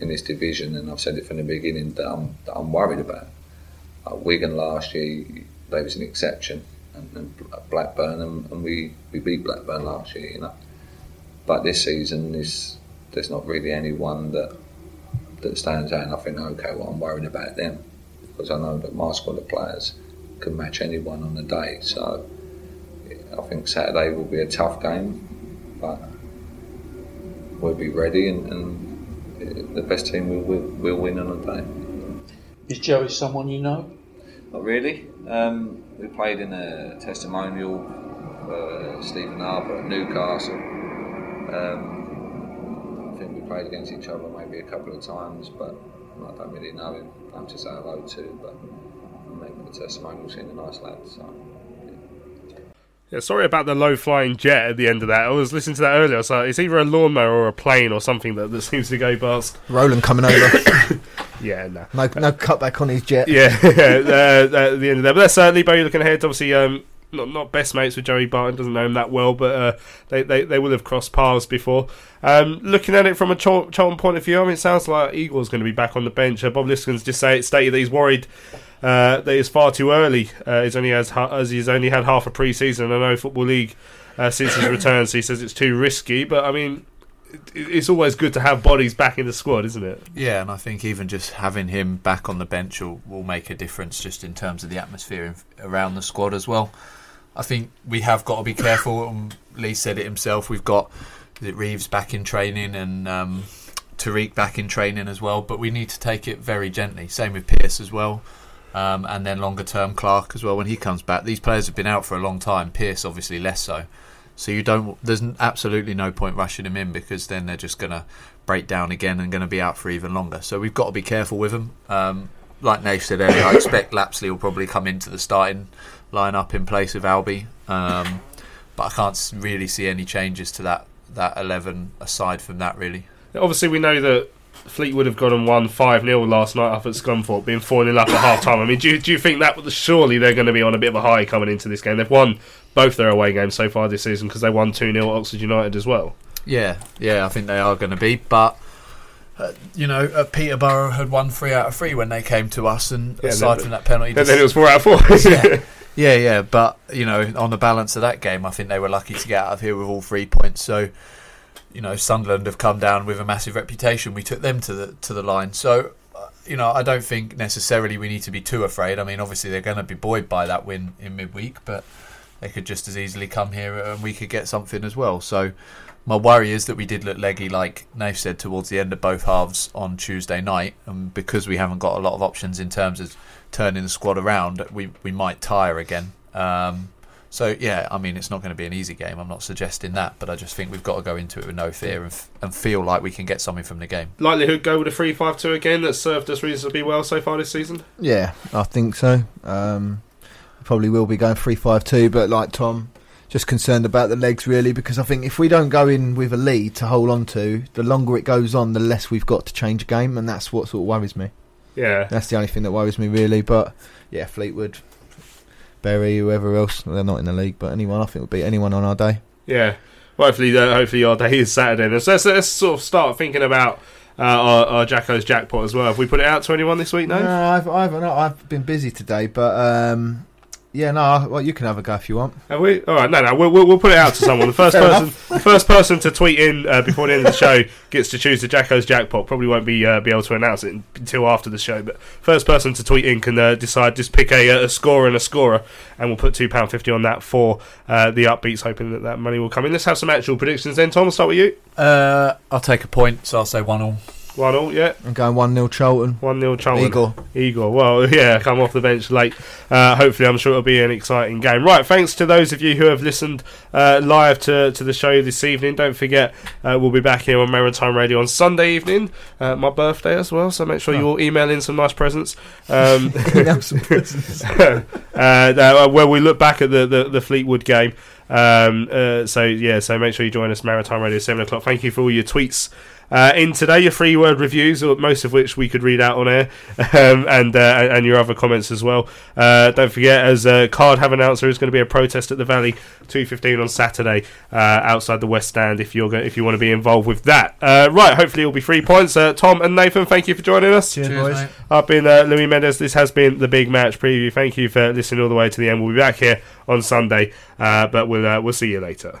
Speaker 10: in this division, and I've said it from the beginning that I'm, that I'm worried about. Uh, Wigan last year, they was an exception, and, and Blackburn, and, and we, we beat Blackburn last year, you know. But this season, is there's not really anyone that that stands out, and I think, okay, well, I'm worried about them because I know that my squad of players can match anyone on the day. So I think Saturday will be a tough game, but we'll be ready, and, and the best team will, will, will win on the day.
Speaker 9: Is Joey someone you know?
Speaker 10: Not really. Um, we played in a testimonial for Stephen Harper at Newcastle. Um, I think we played against each other maybe a couple of times, but I don't really know him. I'm to say hello to, but I think the testimonial seemed a nice lad. So.
Speaker 3: Yeah, sorry about the low flying jet at the end of that. I was listening to that earlier. So it's either a lawnmower or a plane or something that, that seems to go past.
Speaker 5: Roland coming over. [coughs]
Speaker 3: Yeah, no.
Speaker 5: No, no cutback on his jet.
Speaker 3: Yeah, [laughs] uh, at the end of that. But that's uh, Lee Bowyer looking ahead. Obviously, um, not not best mates with Joey Barton. Doesn't know him that well, but uh, they, they they will have crossed paths before. Um, looking at it from a Char- Charlton point of view, I mean, it sounds like Eagles going to be back on the bench. Uh, Bob Liskin's just say, stated that he's worried. Uh, that it's far too early. Uh, he's only has as he's only had half a pre-season. I know football league uh, since his return, so he says it's too risky. But I mean, it's always good to have bodies back in the squad, isn't it?
Speaker 4: Yeah, and I think even just having him back on the bench will, will make a difference just in terms of the atmosphere in, around the squad as well. I think we have got to be careful. Um, Lee said it himself. We've got Reeves back in training and um, Tariq back in training as well, but we need to take it very gently. Same with Pearce as well. Um, and then longer term Clarke as well when he comes back. These players have been out for a long time. Pearce obviously less so. So you don't. There's absolutely no point rushing him in because then they're just going to break down again and going to be out for even longer. So we've got to be careful with them. Um, like Nave said earlier, I expect Lapslie will probably come into the starting lineup in place of Albie, um, but I can't really see any changes to that that eleven aside from that really.
Speaker 3: Obviously, we know that Fleetwood have gone and won 5 0 last night up at Scunthorpe, being 4 0 up at half time. I mean, do do you think that surely they're going to be on a bit of a high coming into this game? They've won both their away games so far this season because they won 2 0 at Oxford United as well.
Speaker 4: Yeah, yeah, I think they are going to be, but. Uh, you know, uh, Peterborough had won three out of three when they came to us, and
Speaker 3: Yeah,
Speaker 4: aside
Speaker 3: then-
Speaker 4: from that penalty,
Speaker 3: then- then it was four out of four. [laughs]
Speaker 4: yeah, [laughs] yeah, yeah. But you know, on the balance of that game, I think they were lucky to get out of here with all three points. So, you know, Sunderland have come down with a massive reputation. We took them to the to the line. So, uh, you know, I don't think necessarily we need to be too afraid. I mean, obviously they're going to be buoyed by that win in midweek, but they could just as easily come here and we could get something as well. So. My worry is that we did look leggy, like Nave said, towards the end of both halves on Tuesday night, and because we haven't got a lot of options in terms of turning the squad around, we we might tire again. Um, so yeah, I mean, it's not going to be an easy game. I'm not suggesting that, but I just think we've got to go into it with no fear and, f- and feel like we can get something from the game.
Speaker 3: Likelihood go with a 3 5 2 again that's served us reasonably well so far this season?
Speaker 5: Yeah, I think so. Um, probably will be going three five two, but like Tom just concerned about the legs really because I think if we don't go in with a lead to hold on to, the longer it goes on, the less we've got to change a game, and that's what sort of worries me.
Speaker 3: Yeah,
Speaker 5: That's the only thing that worries me really. But yeah, Fleetwood, Berry, whoever else, they're not in the league, but anyone I think would beat anyone on our day.
Speaker 3: yeah. Well, hopefully, uh, hopefully our day is Saturday. So let's, let's sort of start thinking about uh, our, our Jacko's jackpot as well. Have we put it out to anyone this week? No.
Speaker 5: No, I've, I've, no, I've been busy today, but um, yeah, no, well, you can have a go if you want.
Speaker 3: Have we? All right, no, no, we'll, we'll, we'll put it out to someone. The [laughs] first person, the first person to tweet in uh, before the end of the show gets to choose the Jacko's jackpot. Probably won't be uh, be able to announce it until after the show. But first person to tweet in can uh, decide just pick a, a scorer and a scorer, and we'll put two pound fifty on that for uh, the upbeats, hoping that that money will come in. Let's have some actual predictions then. Tom, I'll start with you.
Speaker 4: Uh, I'll take a point, so I'll say one all.
Speaker 3: One all, yeah.
Speaker 5: I'm going 1 0 Charlton.
Speaker 3: 1 0 Charlton.
Speaker 5: Igor.
Speaker 3: Igor. Well, [laughs] yeah, come off the bench late. Uh, hopefully, I'm sure it'll be an exciting game. Right, thanks to those of you who have listened uh, live to, to the show this evening. Don't forget, uh, we'll be back here on Maritime Radio on Sunday evening, uh, my birthday as well. So make sure you all email in some nice presents. [laughs] Um, [laughs]
Speaker 5: Email some presents.
Speaker 3: uh, uh, where we look back at the, the, the Fleetwood game. Um, uh, so yeah, so make sure you join us Maritime Radio seven o'clock. Thank you for all your tweets. Uh, in today, your free word reviews, most of which we could read out on air, [laughs] um, and uh, and your other comments as well. Uh, don't forget, as uh, CARD have announced, there is going to be a protest at the Valley, two fifteen on Saturday, uh, outside the West Stand. If you're go- if you want to be involved with that, uh, right? Hopefully, it'll be three points. Uh, Tom and Nathan, thank you for joining us.
Speaker 5: Cheers, Cheers, boys. mate.
Speaker 3: I've been uh, Louis Mendes. This has been the big match preview. Thank you for listening all the way to the end. We'll be back here on Sunday, uh, but we'll uh, we'll see you later.